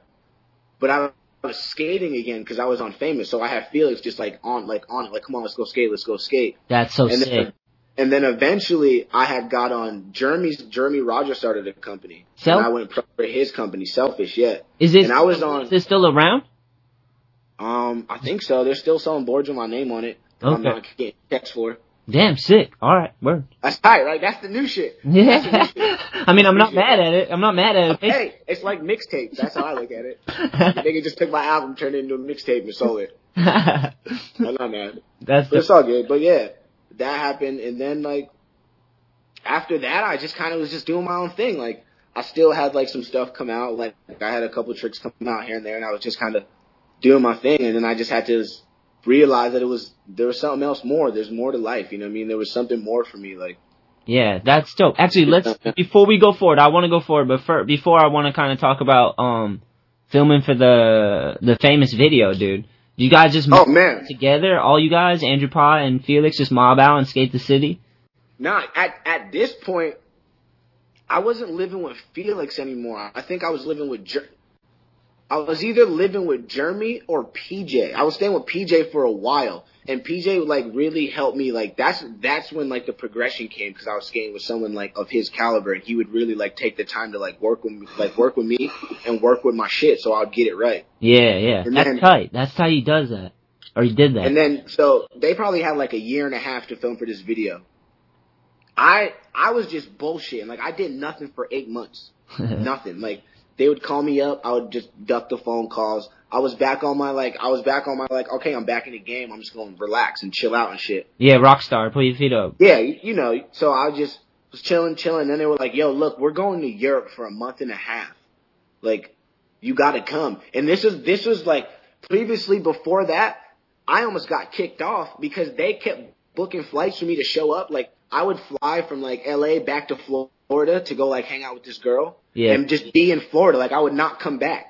but I was skating again because I was on Famous. So I had Felix just like on like on it, like come on, let's go skate, let's go skate. that's so and sick. then and then eventually I had got on Jeremy's Jeremy Rogers started a company. Self- And I went pro for his company, Selfish, yeah. is this, and I was on- is this still around? Um, I think so. They're still selling boards with my name on it. that I'm not getting checks for. Damn, sick. Alright, word. That's tight, right? That's the new shit. Yeah. I mean, I'm not mad at it. I'm not mad at it. Hey, it's like mixtapes. That's how I look at it. The nigga just took my album, turned it into a mixtape, and sold it. I'm not mad. that's But it's all good. But yeah, that happened, and then like after that, I just kind of was just doing my own thing. Like I still had like some stuff come out. Like, I had a couple tricks come out here and there, and I was just kind of doing my thing. And then I just had to s- realize that it was there was something else more. There's more to life. You know what I mean? There was something more for me. Like yeah, that's dope. Actually, let's, before we go forward, I want to go forward, but for, before I want to kind of talk about, um, filming for the, the famous video, dude. You guys just oh man, together, all you guys, Andrew Pott and Felix, just mob out and skate the city? Nah, at at this point, I wasn't living with Felix anymore. I think I was living with. Jer- I was either living with Jeremy or PJ. I was staying with PJ for a while, and PJ would like really helped me. Like that's that's when like the progression came because I was skating with someone like of his caliber, and he would really like take the time to like work with me, like work with me and work with my shit, so I'd get it right. Yeah, yeah. And That's then- tight. That's how he does that. Or he did that. And then so they probably had like a year and a half to film for this video. I I was just bullshitting. Like I did nothing for eight months. nothing. Like they would call me up, I would just duck the phone calls. I was back on my like I was back on my like, okay, I'm back in the game, I'm just gonna relax and chill out and shit. yeah, Rockstar, put your feet up. Yeah, you, you know, so I just was chilling, chilling. Then they were like, "Yo, look, we're going to Europe for a month and a half. Like, you got to come." And this was this was like previously before that, I almost got kicked off because they kept booking flights for me to show up. Like, I would fly from like L.A. back to Florida to go like hang out with this girl Yeah. and just be in Florida. Like, I would not come back.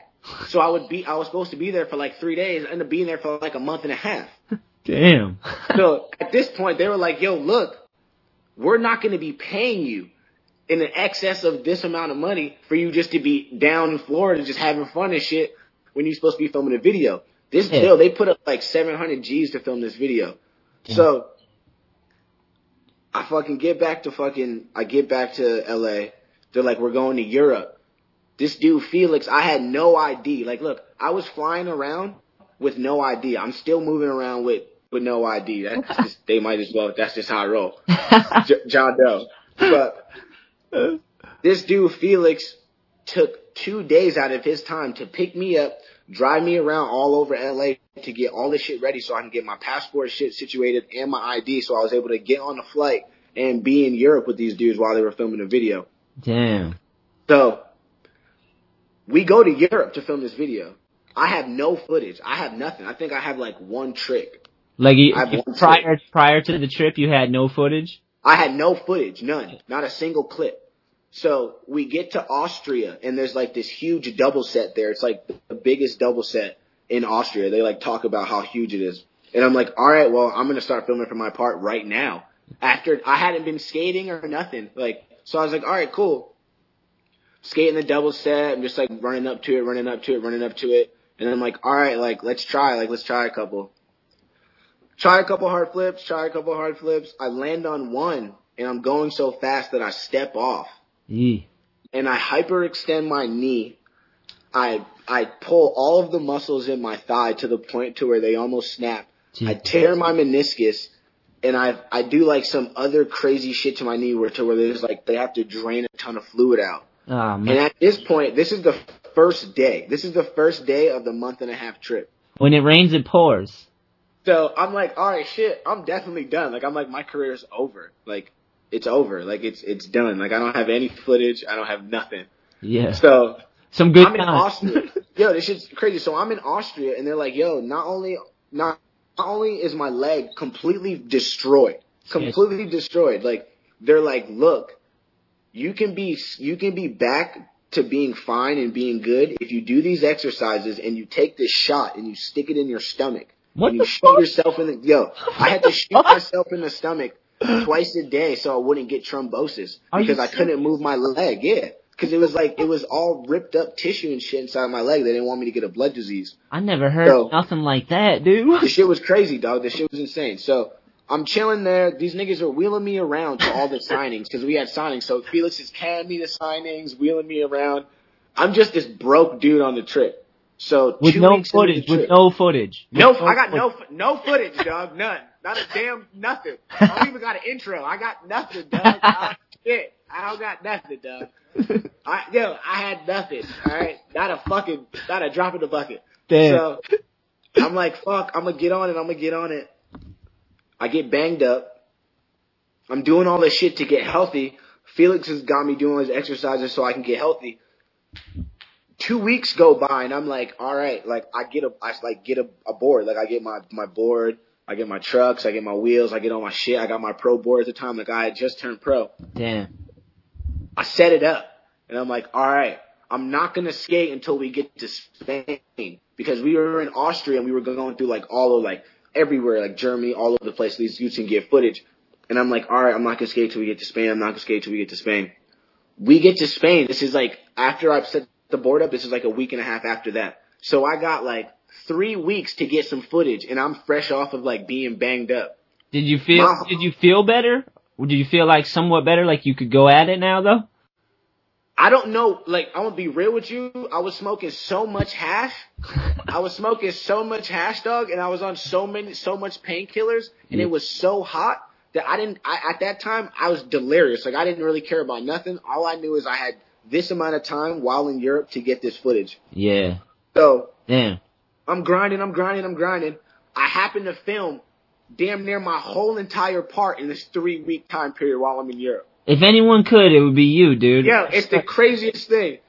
So I would be, I was supposed to be there for like three days, and end up being there for like a month and a half. Damn. So at this point, they were like, "Yo, look, we're not going to be paying you in an excess of this amount of money for you just to be down in Florida just having fun and shit when you're supposed to be filming a video." This Yeah. deal, they put up like 700 G's to film this video. So I fucking get back to fucking, I get back to LA. They're like, "We're going to Europe." This dude Felix, I had no ID. Like, look, I was flying around with no ID. I'm still moving around with with no ID. That's just, they might as well. That's just how I roll. J- John Doe. But uh. this dude Felix took two days out of his time to pick me up, drive me around all over LA to get all this shit ready so I can get my passport shit situated and my ID so I was able to get on the flight and be in Europe with these dudes while they were filming the video. Damn. So we go to Europe to film this video. I have no footage. I have nothing. I think I have like one trick. Like you, I have you- one prior prior to the trip, you had no footage. I had no footage, none, not a single clip. So we get to Austria and there's like this huge double set there. It's like the biggest double set in Austria. They like talk about how huge it is. And I'm like, all right, well, I'm going to start filming for my part right now. After I hadn't been skating or nothing. Like, so I was like, all right, cool. Skating the double set. I'm just like running up to it, running up to it, running up to it. And I'm like, all right, like, let's try, like, let's try a couple. Try a couple hard flips, try a couple hard flips. I land on one and I'm going so fast that I step off Yeah. and I hyperextend my knee. I I pull all of the muscles in my thigh to the point to where they almost snap. I tear my meniscus and I I do like some other crazy shit to my knee where to where there's like they have to drain a ton of fluid out. Oh And at this point, this is the first day. This is the first day of the month and a half trip. When it rains, it pours. So I'm like, all right, shit, I'm definitely done. Like I'm like, my career's over. Like it's over. Like it's it's done. Like I don't have any footage. I don't have nothing. Yeah. So Some good I'm in. Austria. yo, this shit's crazy. So I'm in Austria, and they're like, yo, not only not not only is my leg completely destroyed, completely destroyed. Like they're like, look, you can be you can be back to being fine and being good if you do these exercises and you take this shot and you stick it in your stomach. What and you shoot fuck? yourself in the yo. I had to shoot myself in the stomach twice a day so I wouldn't get thrombosis because I couldn't move my leg. Yeah, because it was like it was all ripped up tissue and shit inside my leg. They didn't want me to get a blood disease. I never heard So- nothing like that, dude. The shit was crazy, dog. The shit was insane. So I'm chilling there. These niggas are wheeling me around to all the signings because we had signings. So Felix is carrying me to signings, wheeling me around. I'm just this broke dude on the trip. So With no weeks into the footage. With no footage. no, I got no no footage, dog. None. Not a damn nothing. I don't even got an intro. I got nothing, dog. I, shit, I don't got nothing, dog. I yo, I had nothing. All right, not a fucking, not a drop in the bucket. Damn. So I'm like, fuck, I'm gonna get on it. I'm gonna get on it. I get banged up. I'm doing all this shit to get healthy. Felix has got me doing his exercises so I can get healthy. Two weeks go by and I'm like, all right, like I get a, I like get a, a board. Like I get my my board, I get my trucks, I get my wheels, I get all my shit. I got my pro board at the time. Like I had just turned pro. Damn. I set it up and I'm like, all right, I'm not gonna skate until we get to Spain because we were in Austria and we were going through like all of like everywhere, like Germany, all over the place. These dudes can get footage, and I'm like, all right, I'm not gonna skate till we get to Spain. I'm not gonna skate till we get to Spain. We get to Spain. This is like after I've set the board up. This is like a week and a half after that. So I got like three weeks to get some footage, and I'm fresh off of like being banged up. Did you feel? Wow. Did you feel better? Did you feel like somewhat better? Like you could go at it now, though? I don't know. Like, I'm gonna be real with you. I was smoking so much hash. I was smoking so much hash, dog, and I was on so many, so much painkillers, and Yeah. it was so hot that I didn't. I, at that time, I was delirious. Like, I didn't really care about nothing. All I knew is I had this amount of time while in Europe to get this footage. Yeah. So Damn. I'm grinding, I'm grinding, I'm grinding. I happen to film damn near my whole entire part in this three week time period while I'm in Europe. If anyone could, it would be you, dude. Yeah, it's the craziest thing.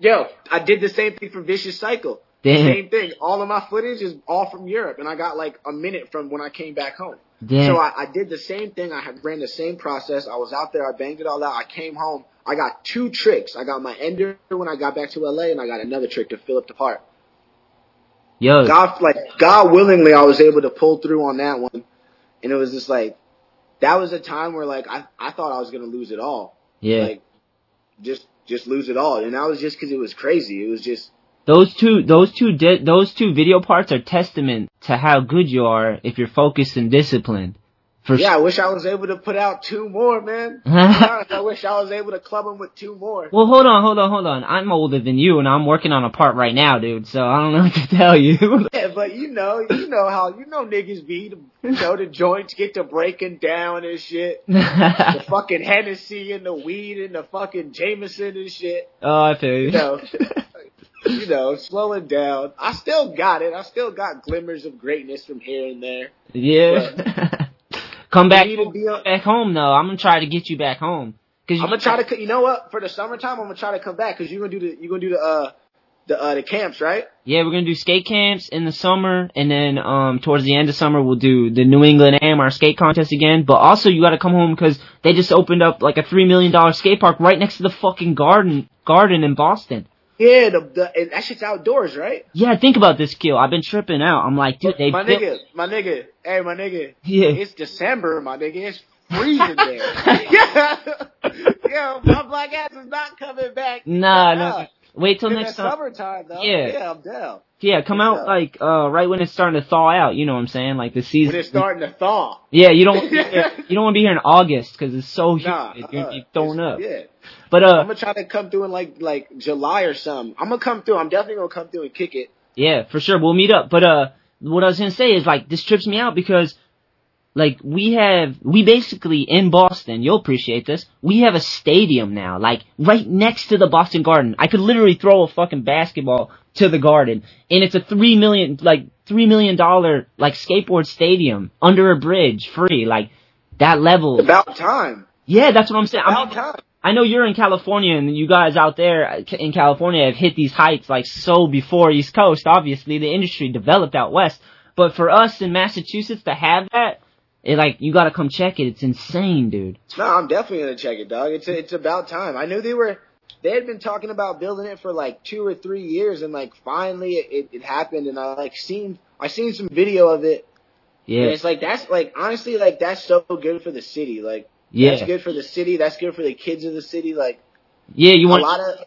Yo, I did the same thing for Vicious Cycle. Damn. Same thing. All of my footage is all from Europe, and I got like a minute from when I came back home. Damn. So I, I did the same thing. I had ran the same process. I was out there. I banged it all out. I came home. I got two tricks. I got my ender when I got back to LA, and I got another trick to fill up the part. Yo. God, like God willingly, I was able to pull through on that one, and it was just like that was a time where like I I thought I was gonna lose it all, yeah. like just just lose it all, and that was just because it was crazy. It was just those two, those two, di- those two video parts are testament to how good you are if you're focused and disciplined. For yeah. I wish I was able to put out two more, man. I wish I was able to club them with two more. Well, hold on, hold on, hold on. I'm older than you, and I'm working on a part right now, dude. So I don't know what to tell you. Yeah, but you know, you know how you know niggas be. You know the joints get to breaking down and shit. The fucking Hennessy and the weed and the fucking Jameson and shit. oh, I feel you. You know, you know, slowing down. I still got it. I still got glimmers of greatness from here and there. yeah. Come back, need to be on- back home though. I'm gonna try to get you back home. Cause I'm gonna try to. You know what? For the summertime, I'm gonna try to come back because you're gonna do the you're gonna do the uh the uh the camps, right? Yeah, we're gonna do skate camps in the summer, and then um towards the end of summer we'll do the New England Am our skate contest again. But also you got to come home because they just opened up like a three million dollar skate park right next to the fucking garden garden in Boston. Yeah, the, the and that shit's outdoors, right? Yeah, think about this, kill. I've been tripping out. I'm like, dude, they my built- nigga, my nigga, hey, my nigga. Yeah. It's December, my nigga. It's freezing there. yeah, yeah. My black ass is not coming back. Nah, Nah. no. Wait till next the time. summertime, though. Yeah. yeah, I'm down. Yeah, come out Yeah. like uh right when it's starting to thaw out. You know what I'm saying? Like the season. When it's starting to thaw. Yeah, you don't you don't want to be here in August because it's so humid. Nah, You're gonna be throwing it's- up. Yeah. But I'm uh, gonna try to come through in like like July or something. I'm gonna come through. I'm definitely gonna come through and kick it. yeah, for sure, we'll meet up. But uh, what I was gonna say is like this trips me out because like we have we basically in Boston. You'll appreciate this. We have a stadium now, like right next to the Boston Garden. I could literally throw a fucking basketball to the Garden, and it's a three million like three million dollar like skateboard stadium under a bridge, free. Like that level. About time. Yeah, that's what I'm saying. I About mean, time. I know you're in California and you guys out there uh, in California have hit these heights like so before East Coast. Obviously, the industry developed out west. But for us in Massachusetts to have that, it like you gotta come check it. It's insane, dude. No, I'm definitely gonna check it, dog. It's it's about time. I knew they were. They had been talking about building it for like two or three years, and like finally it, it, it happened. And I like seen I seen some video of it. And Yeah, it's like that's like honestly like that's so good for the city. Like yeah, that's good for the city. That's good for the kids of the city. Like yeah. You want a lot of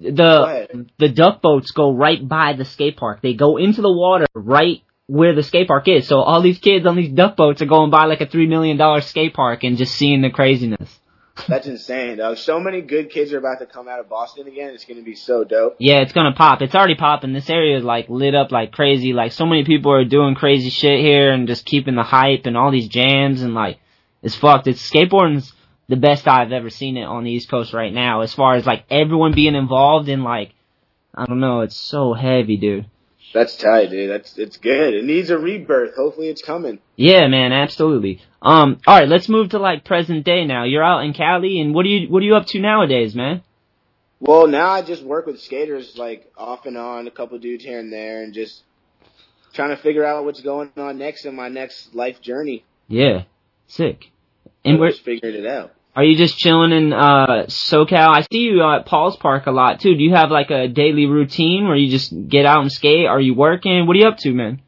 the the duck boats go right by the skate park. They go into the water right where the skate park is. So all these kids on these duck boats are going by like a three million dollar skate park and just seeing the craziness. that's insane, dog. So many good kids are about to come out of Boston again. It's gonna be so dope. Yeah, it's gonna pop. It's already popping. This area is like lit up like crazy. Like so many people are doing crazy shit here and just keeping the hype and all these jams and like it's fucked. It's skateboarding's the best I've ever seen it on the East Coast right now. As far as like everyone being involved in like I don't know, it's so heavy, dude. That's tight, dude. That's it's good. It needs a rebirth. Hopefully, it's coming. Yeah, man, absolutely. Um, all right, let's move to like present day now. You're out in Cali, and what are you what are you up to nowadays, man? Well, now I just work with skaters like off and on, a couple dudes here and there, and just trying to figure out what's going on next in my next life journey. Yeah, sick. And just figuring it out. are you just chilling in uh SoCal? I see you uh, at Paul's Park a lot too. Do you have like a daily routine where you just get out and skate? Are you working? What are you up to, man?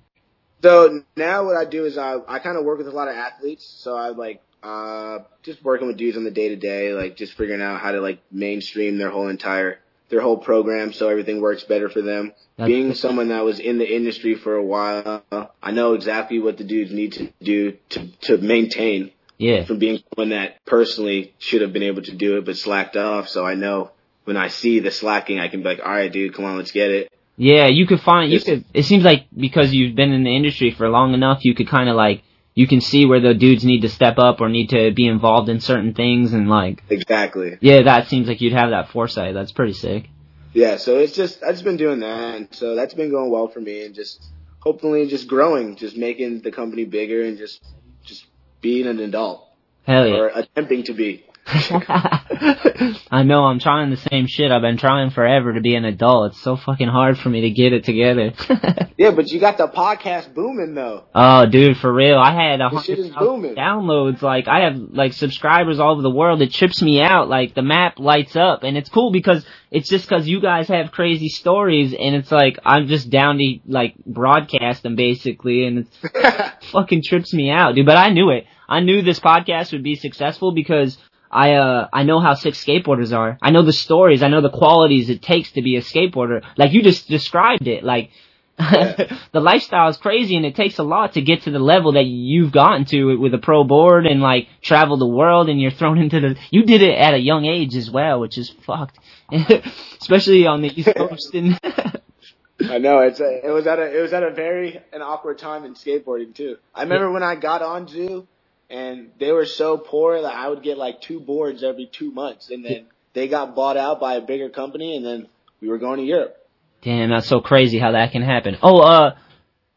So now what I do is I I kind of work with a lot of athletes. So I like uh just working with dudes on the day to day, like just figuring out how to like mainstream their whole entire their whole program so everything works better for them. That's- Being someone that was in the industry for a while, I know exactly what the dudes need to do to to maintain Yeah, from being someone that personally should have been able to do it but slacked off. So I know when I see the slacking, I can be like, all right, dude, come on, let's get it. Yeah, you could find you could. It seems like because you've been in the industry for long enough, you could kind of like you can see where the dudes need to step up or need to be involved in certain things and like Exactly. yeah, that seems like you'd have that foresight. That's pretty sick. Yeah, so it's just I've just been doing that, and so that's been going well for me, and just hopefully just growing, just making the company bigger, and just just being an adult Hell yeah. or attempting to be. I know I'm trying the same shit. I've been trying forever to be an adult. It's so fucking hard for me to get it together. Yeah, but you got the podcast booming though. oh, dude, for real. I had a hundred downloads. Like I have like subscribers all over the world. It trips me out. Like the map lights up, and it's cool because it's just because you guys have crazy stories, and it's like I'm just down to like broadcast them basically, and it's fucking trips me out, dude. But I knew it. I knew this podcast would be successful because I uh I know how sick skateboarders are. I know the stories. I know the qualities it takes to be a skateboarder. Like you just described it. Like the lifestyle is crazy, and it takes a lot to get to the level that you've gotten to with a pro board and like travel the world. And you're thrown into the. You did it at a young age as well, which is fucked, especially on the East Coast. And I know it's a, it was at a it was at a very an awkward time in skateboarding too. I remember when I got on Zoo, and they were so poor that I would get like two boards every two months, and then they got bought out by a bigger company, and then we were going to Europe. Damn, that's so crazy how that can happen. Oh, uh,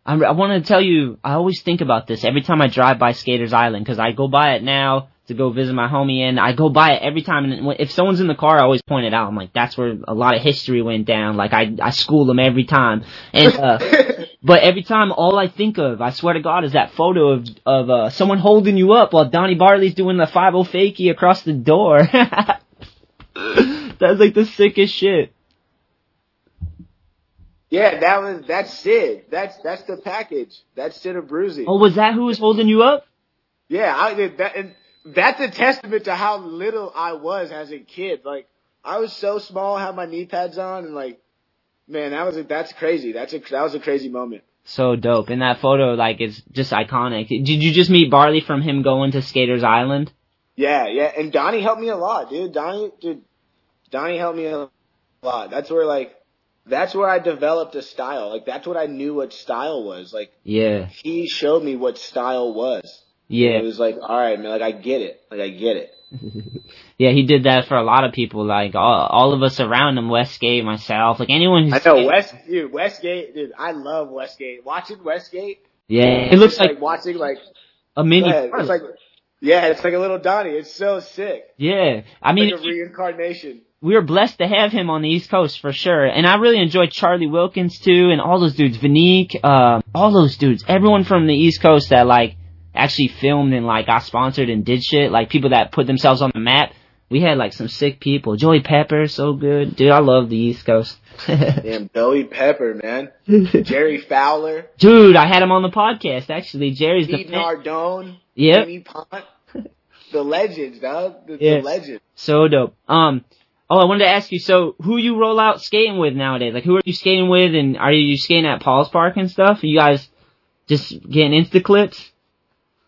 I, I wanted to tell you, I always think about this every time I drive by Skaters Island, cause I go by it now to go visit my homie and I go by it every time and if someone's in the car, I always point it out. I'm like, that's where a lot of history went down. Like I, I school them every time. And, uh, but every time all I think of, I swear to God, is that photo of, of, uh, someone holding you up while Donny Barley's doing the five o fakie across the door. that's like the sickest shit. Yeah, that was that's Sid. That's that's the package. That's Sid of Bruising. Oh, was that who was holding you up? Yeah, I did that. And that's a testament to how little I was as a kid. Like I was so small, had my knee pads on, and like, man, that was a, that's crazy. That's a that was a crazy moment. So dope. And that photo, like, is just iconic. Did you just meet Barley from him going to Skaters Island? Yeah, yeah, and Donny helped me a lot, dude. Donny, dude, Donny helped me a lot. That's where like, that's where I developed a style. Like that's what I knew what style was. Like Yeah. he showed me what style was. It was like, all right, man. Like I get it. Like I get it. Yeah, he did that for a lot of people. Like, all, all of us around him, Westgate, myself, like anyone who's. I know West, dude. Westgate, dude. I love Westgate. Watching Westgate, Yeah. It looks like, like watching like, a mini. go ahead. Barley. it's like, yeah, it's like a little Donny. It's so sick. yeah. I mean, like a reincarnation. we were blessed to have him on the East Coast for sure. And I really enjoyed Charlie Wilkins too, and all those dudes, Vanique, uh, all those dudes, everyone from the East Coast that like actually filmed and like got sponsored and did shit, like people that put themselves on the map. We had like some sick people. Joey Pepper, so good, dude. I love the East Coast. Damn, Billy Pepper, man. Jerry Fowler, dude, I had him on the podcast actually. Jerry's the Pete man. Nardone, Yep. Amy Pont. The legends, dog. The, Yes. the legends. So dope. Um, oh, I wanted to ask you. So, who you roll out skating with nowadays? Like, who are you skating with, and are you skating at Paul's Park and stuff? Are you guys just getting insta clips?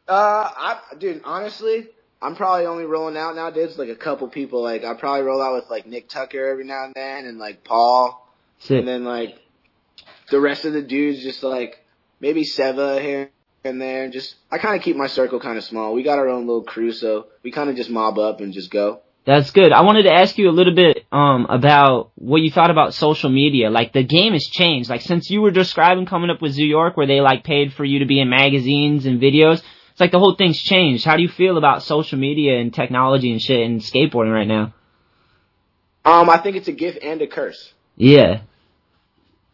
Uh, I, dude, honestly, I'm probably only rolling out nowadays like a couple people. Like I probably roll out with like Nick Tucker every now and then, and like Paul, Sick. and then like the rest of the dudes, just like maybe Seva here and there. Just I kind of keep my circle kind of small. We got our own little crew, so we kind of just mob up and just go. That's good. I wanted to ask you a little bit um about what you thought about social media. Like the game has changed. Like since you were describing coming up with New York where they like paid for you to be in magazines and videos, it's like the whole thing's changed. How do you feel about social media and technology and shit and skateboarding right now? Um, I think it's a gift and a curse. Yeah.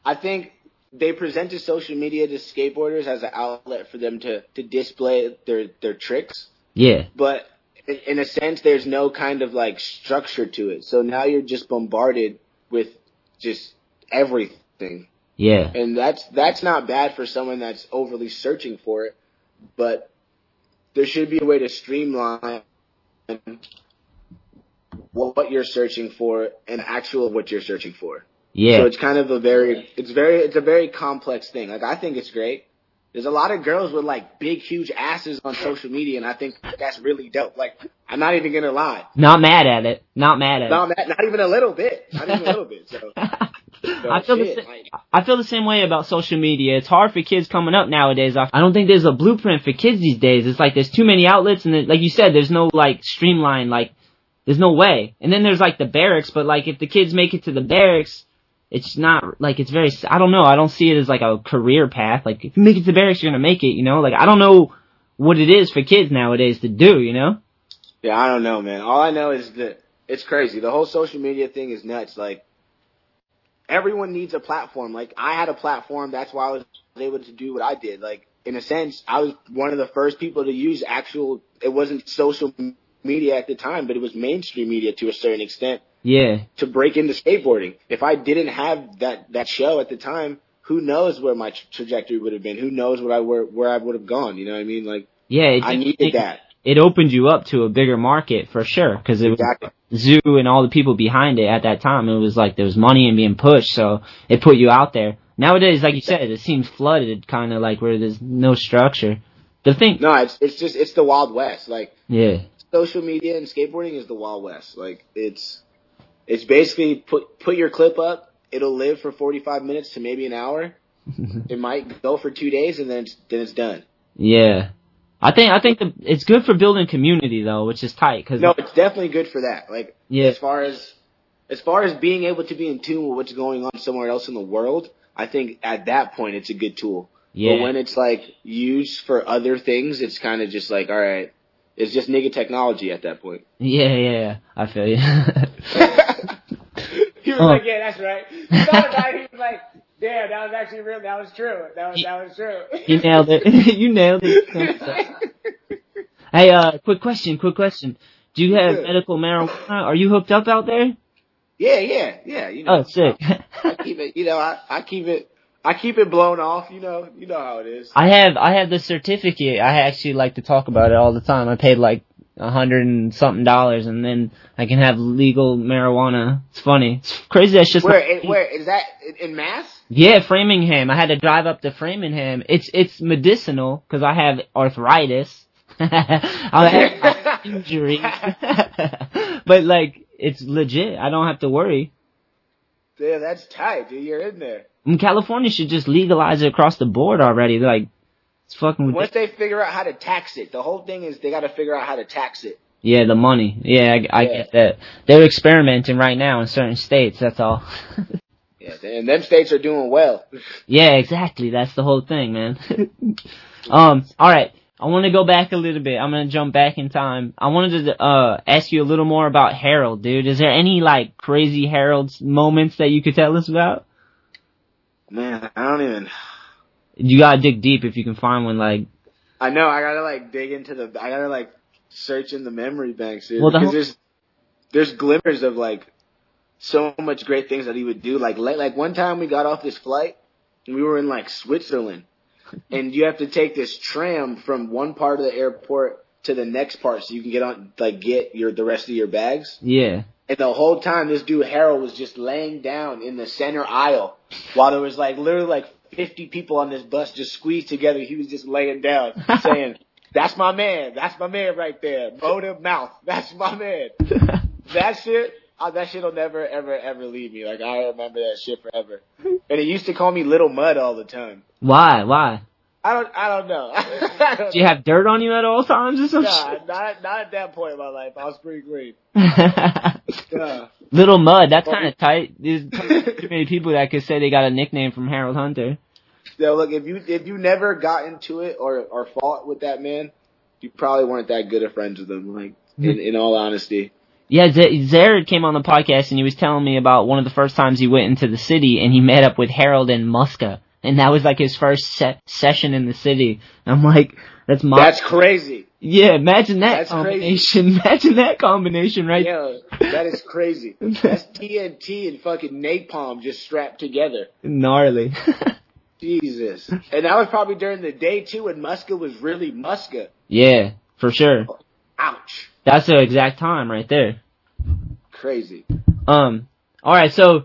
I think they presented social media to skateboarders as an outlet for them to to display their their tricks. Yeah. but in, in a sense, there's no kind of like structure to it. So now you're just bombarded with just everything, Yeah. and that's that's not bad for someone that's overly searching for it. But there should be a way to streamline what you're searching for and actual what you're searching for. Yeah. So it's kind of a very, it's very, it's a very complex thing. Like I think it's great. There's a lot of girls with like big, huge asses on social media, and I think that's really dope. Like I'm not even gonna lie. Not mad at it. Not mad at Not, it. not, not even a little bit. Not even a little bit. So I feel the sa- like, I feel the same way about social media. It's hard for kids coming up nowadays. I I don't think there's a blueprint for kids these days. It's like there's too many outlets, and like you said, there's no like streamline. Like there's no way. And then there's like the Berrics, but like if the kids make it to the Berrics, it's not like it's very. I don't know. I don't see it as like a career path. Like if you make it to the Berrics, you're gonna make it. You know. Like I don't know what it is for kids nowadays to do. You know. Yeah, I don't know, man. All I know is that it's crazy. The whole social media thing is nuts. Like, everyone needs a platform. Like, I had a platform. That's why I was able to do what I did. Like, in a sense, I was one of the first people to use actual, it wasn't social media at the time, but it was mainstream media to a certain extent Yeah. to break into skateboarding. If I didn't have that, that show at the time, who knows where my trajectory would have been? Who knows what I where, where I would have gone? You know what I mean? Like, Yeah. I needed that. It opened you up to a bigger market for sure, because it was Exactly. Zoo and all the people behind it at that time. It was like there was money and being pushed, so it put you out there. Nowadays, like you said, it seems flooded, kind of like where there's no structure. The thing, No, it's, it's just, it's the Wild West. Like, yeah, social media and skateboarding is the Wild West. Like it's it's basically put put your clip up. It'll live for 45 minutes to maybe an hour. it might go for two days and then it's, then it's done. yeah. I think I think the, it's good for building community though, which is tight because No, it's definitely good for that. Like yeah, as far as as far as being able to be in tune with what's going on somewhere else in the world, I think at that point it's a good tool. yeah, But when it's like used for other things, it's kind of just like all right, it's just nigga technology at that point. yeah, yeah, yeah. I feel you. he was Oh. like, "Yeah, that's right." He thought about it. He was like, "Damn, that was actually real. That was true. That was that was true." you nailed it. you nailed it. hey, uh, quick question, quick question. Do you have Yeah. medical marijuana? Are you hooked up out there? yeah, yeah, yeah. You know, Oh, sick. I keep it. You know, I, I keep it. I keep it blown off. You know, you know how it is. I have I have the certificate. I actually like to talk about it all the time. I paid like a hundred and something dollars, and then I can have legal marijuana. It's funny. It's crazy. That's just Where it, where is that in- Mass? yeah, Framingham. I had to drive up to Framingham. It's it's medicinal because I have arthritis. I have injuries, but like it's legit. I don't have to worry. Yeah, that's tight, dude. You're in there. And California should just legalize it across the board already. Like it's fucking Once they figure out how to tax it, the whole thing is they got to figure out how to tax it. Yeah, the money. Yeah, I, I Yeah. get that. They're experimenting right now in certain states. That's all. Yeah, and them states are doing well. yeah, exactly. That's the whole thing, man. um. All right. I want to go back a little bit. I'm gonna jump back in time. I wanted to uh ask you a little more about Harold, dude. Is there any like crazy Harold's moments that you could tell us about? Man, I don't even. You gotta dig deep if you can find one. Like, I know. I gotta like dig into the. I gotta like search in the memory banks, dude. Well, the because whole- there's there's glimmers of like so much great things that he would do. Like like like one time we got off this flight, and we were in like Switzerland, and you have to take this tram from one part of the airport to the next part so you can get on like get your the rest of your bags. yeah, And the whole time, this dude Harold was just laying down in the center aisle while there was like literally like 50 people on this bus just squeezed together. He was just laying down saying, "That's my man. That's my man right there. Motive mouth. That's my man." That shit. Uh, that shit'll never, ever, ever leave me. Like I remember that shit forever. And he used to call me Little Mud all the time. why? Why? I don't, I don't know. Don't you have dirt on you at all times or some Nah, not, not at that point in my life. I was pretty shit? Little Mud, that's kind of tight. There's too many people that could say they got a nickname from Harold Hunter. So look, if you if you never got into it or or fought with that man, you probably weren't that good of friends with him. Like in in all honesty, Yeah, Z- Zered came on the podcast and he was telling me about one of the first times he went into the city and he met up with Harold and Muska. And that was like his first se- session in the city. I'm like, that's my, that's crazy. yeah, imagine that that's combination. Imagine that combination right Yeah, that is crazy. That's TNT and fucking napalm just strapped together. Gnarly. Jesus, and that was probably during the day too, when Muska was really Muska. yeah, for sure. Ouch, That's the exact time right there. crazy. Um, alright, so,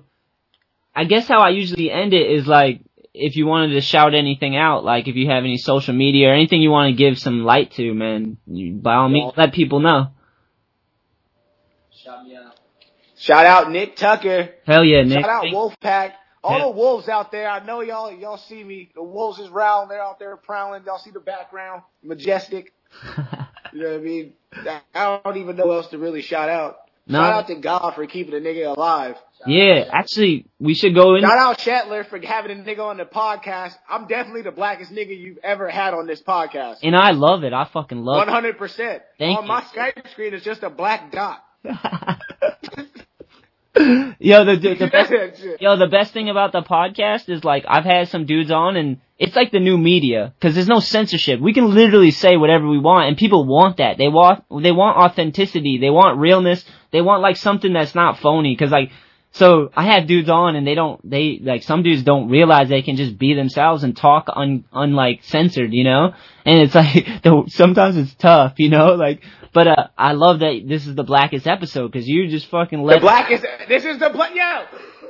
I guess how I usually end it is like, if you wanted to shout anything out, like if you have any social media or anything you want to give some light to, man, you, by all means, let people know. Shout me out Shout out Nick Tucker. Hell yeah, Nick. Shout out Thank- Wolfpack. All Yeah. the wolves out there, I know y'all y'all see me. The wolves is round, they're out there prowling. Y'all see the background. Majestic. You know what I mean? I don't even know who else to really shout out. No. Shout out to God for keeping a nigga alive. Yeah, actually, we should go in. Shout out Shetler for having a nigga on the podcast. I'm definitely the blackest nigga you've ever had on this podcast. And I love it. I fucking love One it. hundred percent. Thank On you. my Skype screen, it's just a black dot. Yo, the, the, the best, yo, the best thing about the podcast is like I've had some dudes on and it's like the new media because there's no censorship. We can literally say whatever we want and people want that. They want they want authenticity. They want realness. They want like something that's not phony because like so I have dudes on and they don't they like some dudes don't realize they can just be themselves and talk un unlike censored, you know? And it's like the, sometimes it's tough, you know? Like but uh I love that this is the blackest episode cuz you just fucking let The blackest. This is the black. Yo,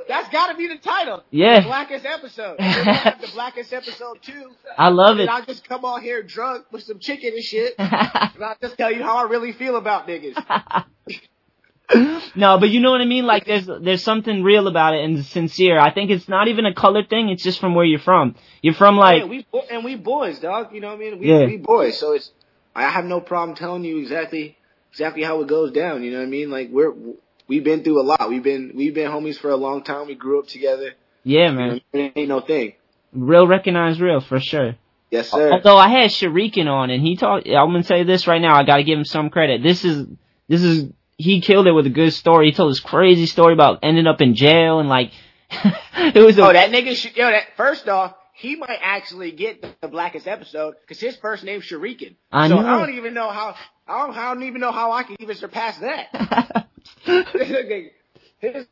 that's got to be the title. Yeah. The blackest episode. We're gonna have the blackest episode too. I love it. And I'll just come on here drunk with some chicken and shit, and I'll just tell you how I really feel about niggas. no, but you know what I mean? Like there's there's something real about it and sincere. I think it's not even a color thing, it's just from where you're from. You're from like yeah, we and we boys, dog. You know what I mean? We, Yeah. we boys, so it's. I have no problem telling you exactly exactly how it goes down. You know what I mean? Like we're we've been through a lot. We've been we've been homies for a long time. We grew up together. Yeah, You know, man. it ain't no thing. Real recognize real for sure. Yes, sir. Although I had Shuriken on and he talked I'm gonna say this right now, I gotta give him some credit. This is this is he killed it with a good story. He told this crazy story about ending up in jail and like it was a Oh, that nigga. Sh- yo, that first off, he might actually get the blackest episode because his first name's Shuriken. I so know. I don't even know how. I don't, I don't even know how I can even surpass that. his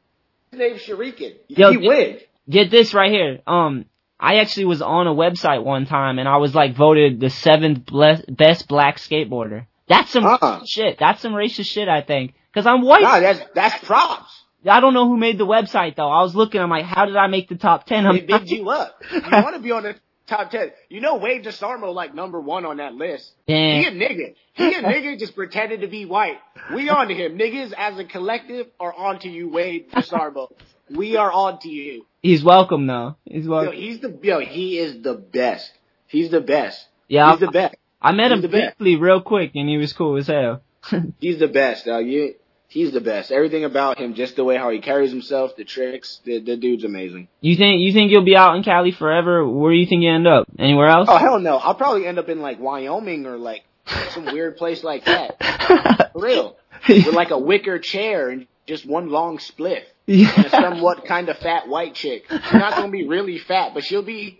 name's Shuriken. Yo, he get- wins. Get this right here. Um, I actually was on a website one time and I was like voted the seventh ble- best black skateboarder. That's some Uh-uh. shit. That's some racist shit, I think. Cause I'm white. Nah, that's that's props. I don't know who made the website though. I was looking, I'm like, how did I make the top ten? I'm They bigged you up. You want to be on the top ten. You know Wade DeSarmo like number one on that list. Damn. He a nigga. He a nigga just pretended to be white. We on to him. Niggas as a collective are on to you, Wade DeSarmo. We are on to you. He's welcome though. He's Yo, welcome. he's the yo. He is the best. He's the best. Yeah, He's the best. I met him he's best. briefly real quick and he was cool as hell. He's the best. Dog. You, he's the best. Everything about him, just the way how he carries himself, the tricks, the, the dude's amazing. you think, you think you'll be out in Cali forever? Where do you think you end up? Anywhere else? Oh hell no! I'll probably end up in like Wyoming or like some weird place like that. For real. With like a wicker chair and just one long spliff. And a yeah. somewhat kind of fat white chick. She's not gonna be really fat, but she'll be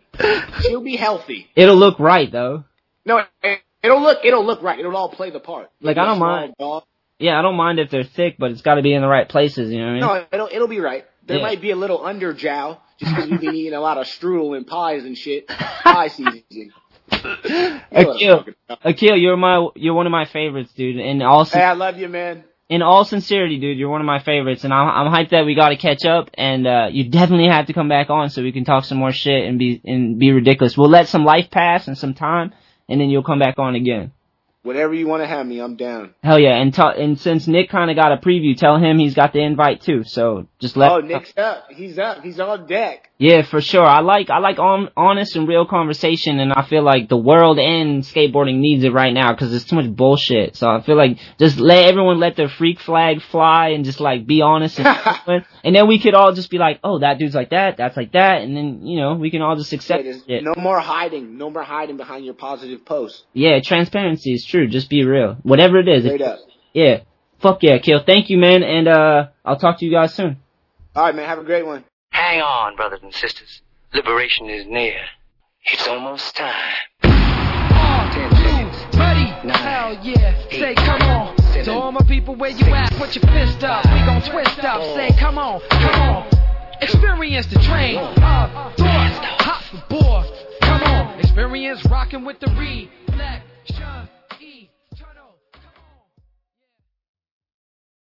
she'll be healthy. It'll look right though. No, it, it'll look it'll look right. It'll all play the part. Like, Maybe I don't mind. dog. Yeah, I don't mind if they're thick, but it's got to be in the right places. You know what I mean? No, it'll it'll be right. There Yeah. might be a little underjow just because we've been eating a lot of strudel and pies and shit. Pie season. Akil. Akil, you're my you're one of my favorites, dude. And all Hey, I love you, man. in all sincerity, dude, you're one of my favorites, and I'm I'm hyped that we got to catch up, and uh you definitely have to come back on so we can talk some more shit and be and be ridiculous. We'll let some life pass and some time, and then you'll come back on again. Whatever you want to have me, I'm down. Hell yeah! And and since Nick kind of got a preview, tell him he's got the invite too. So just let. Oh, Nick's up. He's up. He's on deck. Yeah, for sure. I like I like on, honest and real conversation, and I feel like the world and skateboarding needs it right now because there's too much bullshit. So I feel like just let everyone let their freak flag fly and just like be honest, and, and then we could all just be like, oh, that dude's like that, that's like that, and then you know we can all just accept no more hiding. No more hiding behind your positive posts. Yeah, transparency is true. Just be real, whatever it is. Straight up. Yeah, fuck yeah, kill. Thank you, man, and uh, I'll talk to you guys soon. All right, man. Have a great one. Hang on, brothers and sisters. Liberation is near. It's almost time. Ready? Nine, Hell yeah. Say come on. seven, To all my people, where you at? Put your fist up. We gon' twist up. Say come on, come on. Experience the train. Up, thought, hot for board. Come on. Experience rocking with the reed.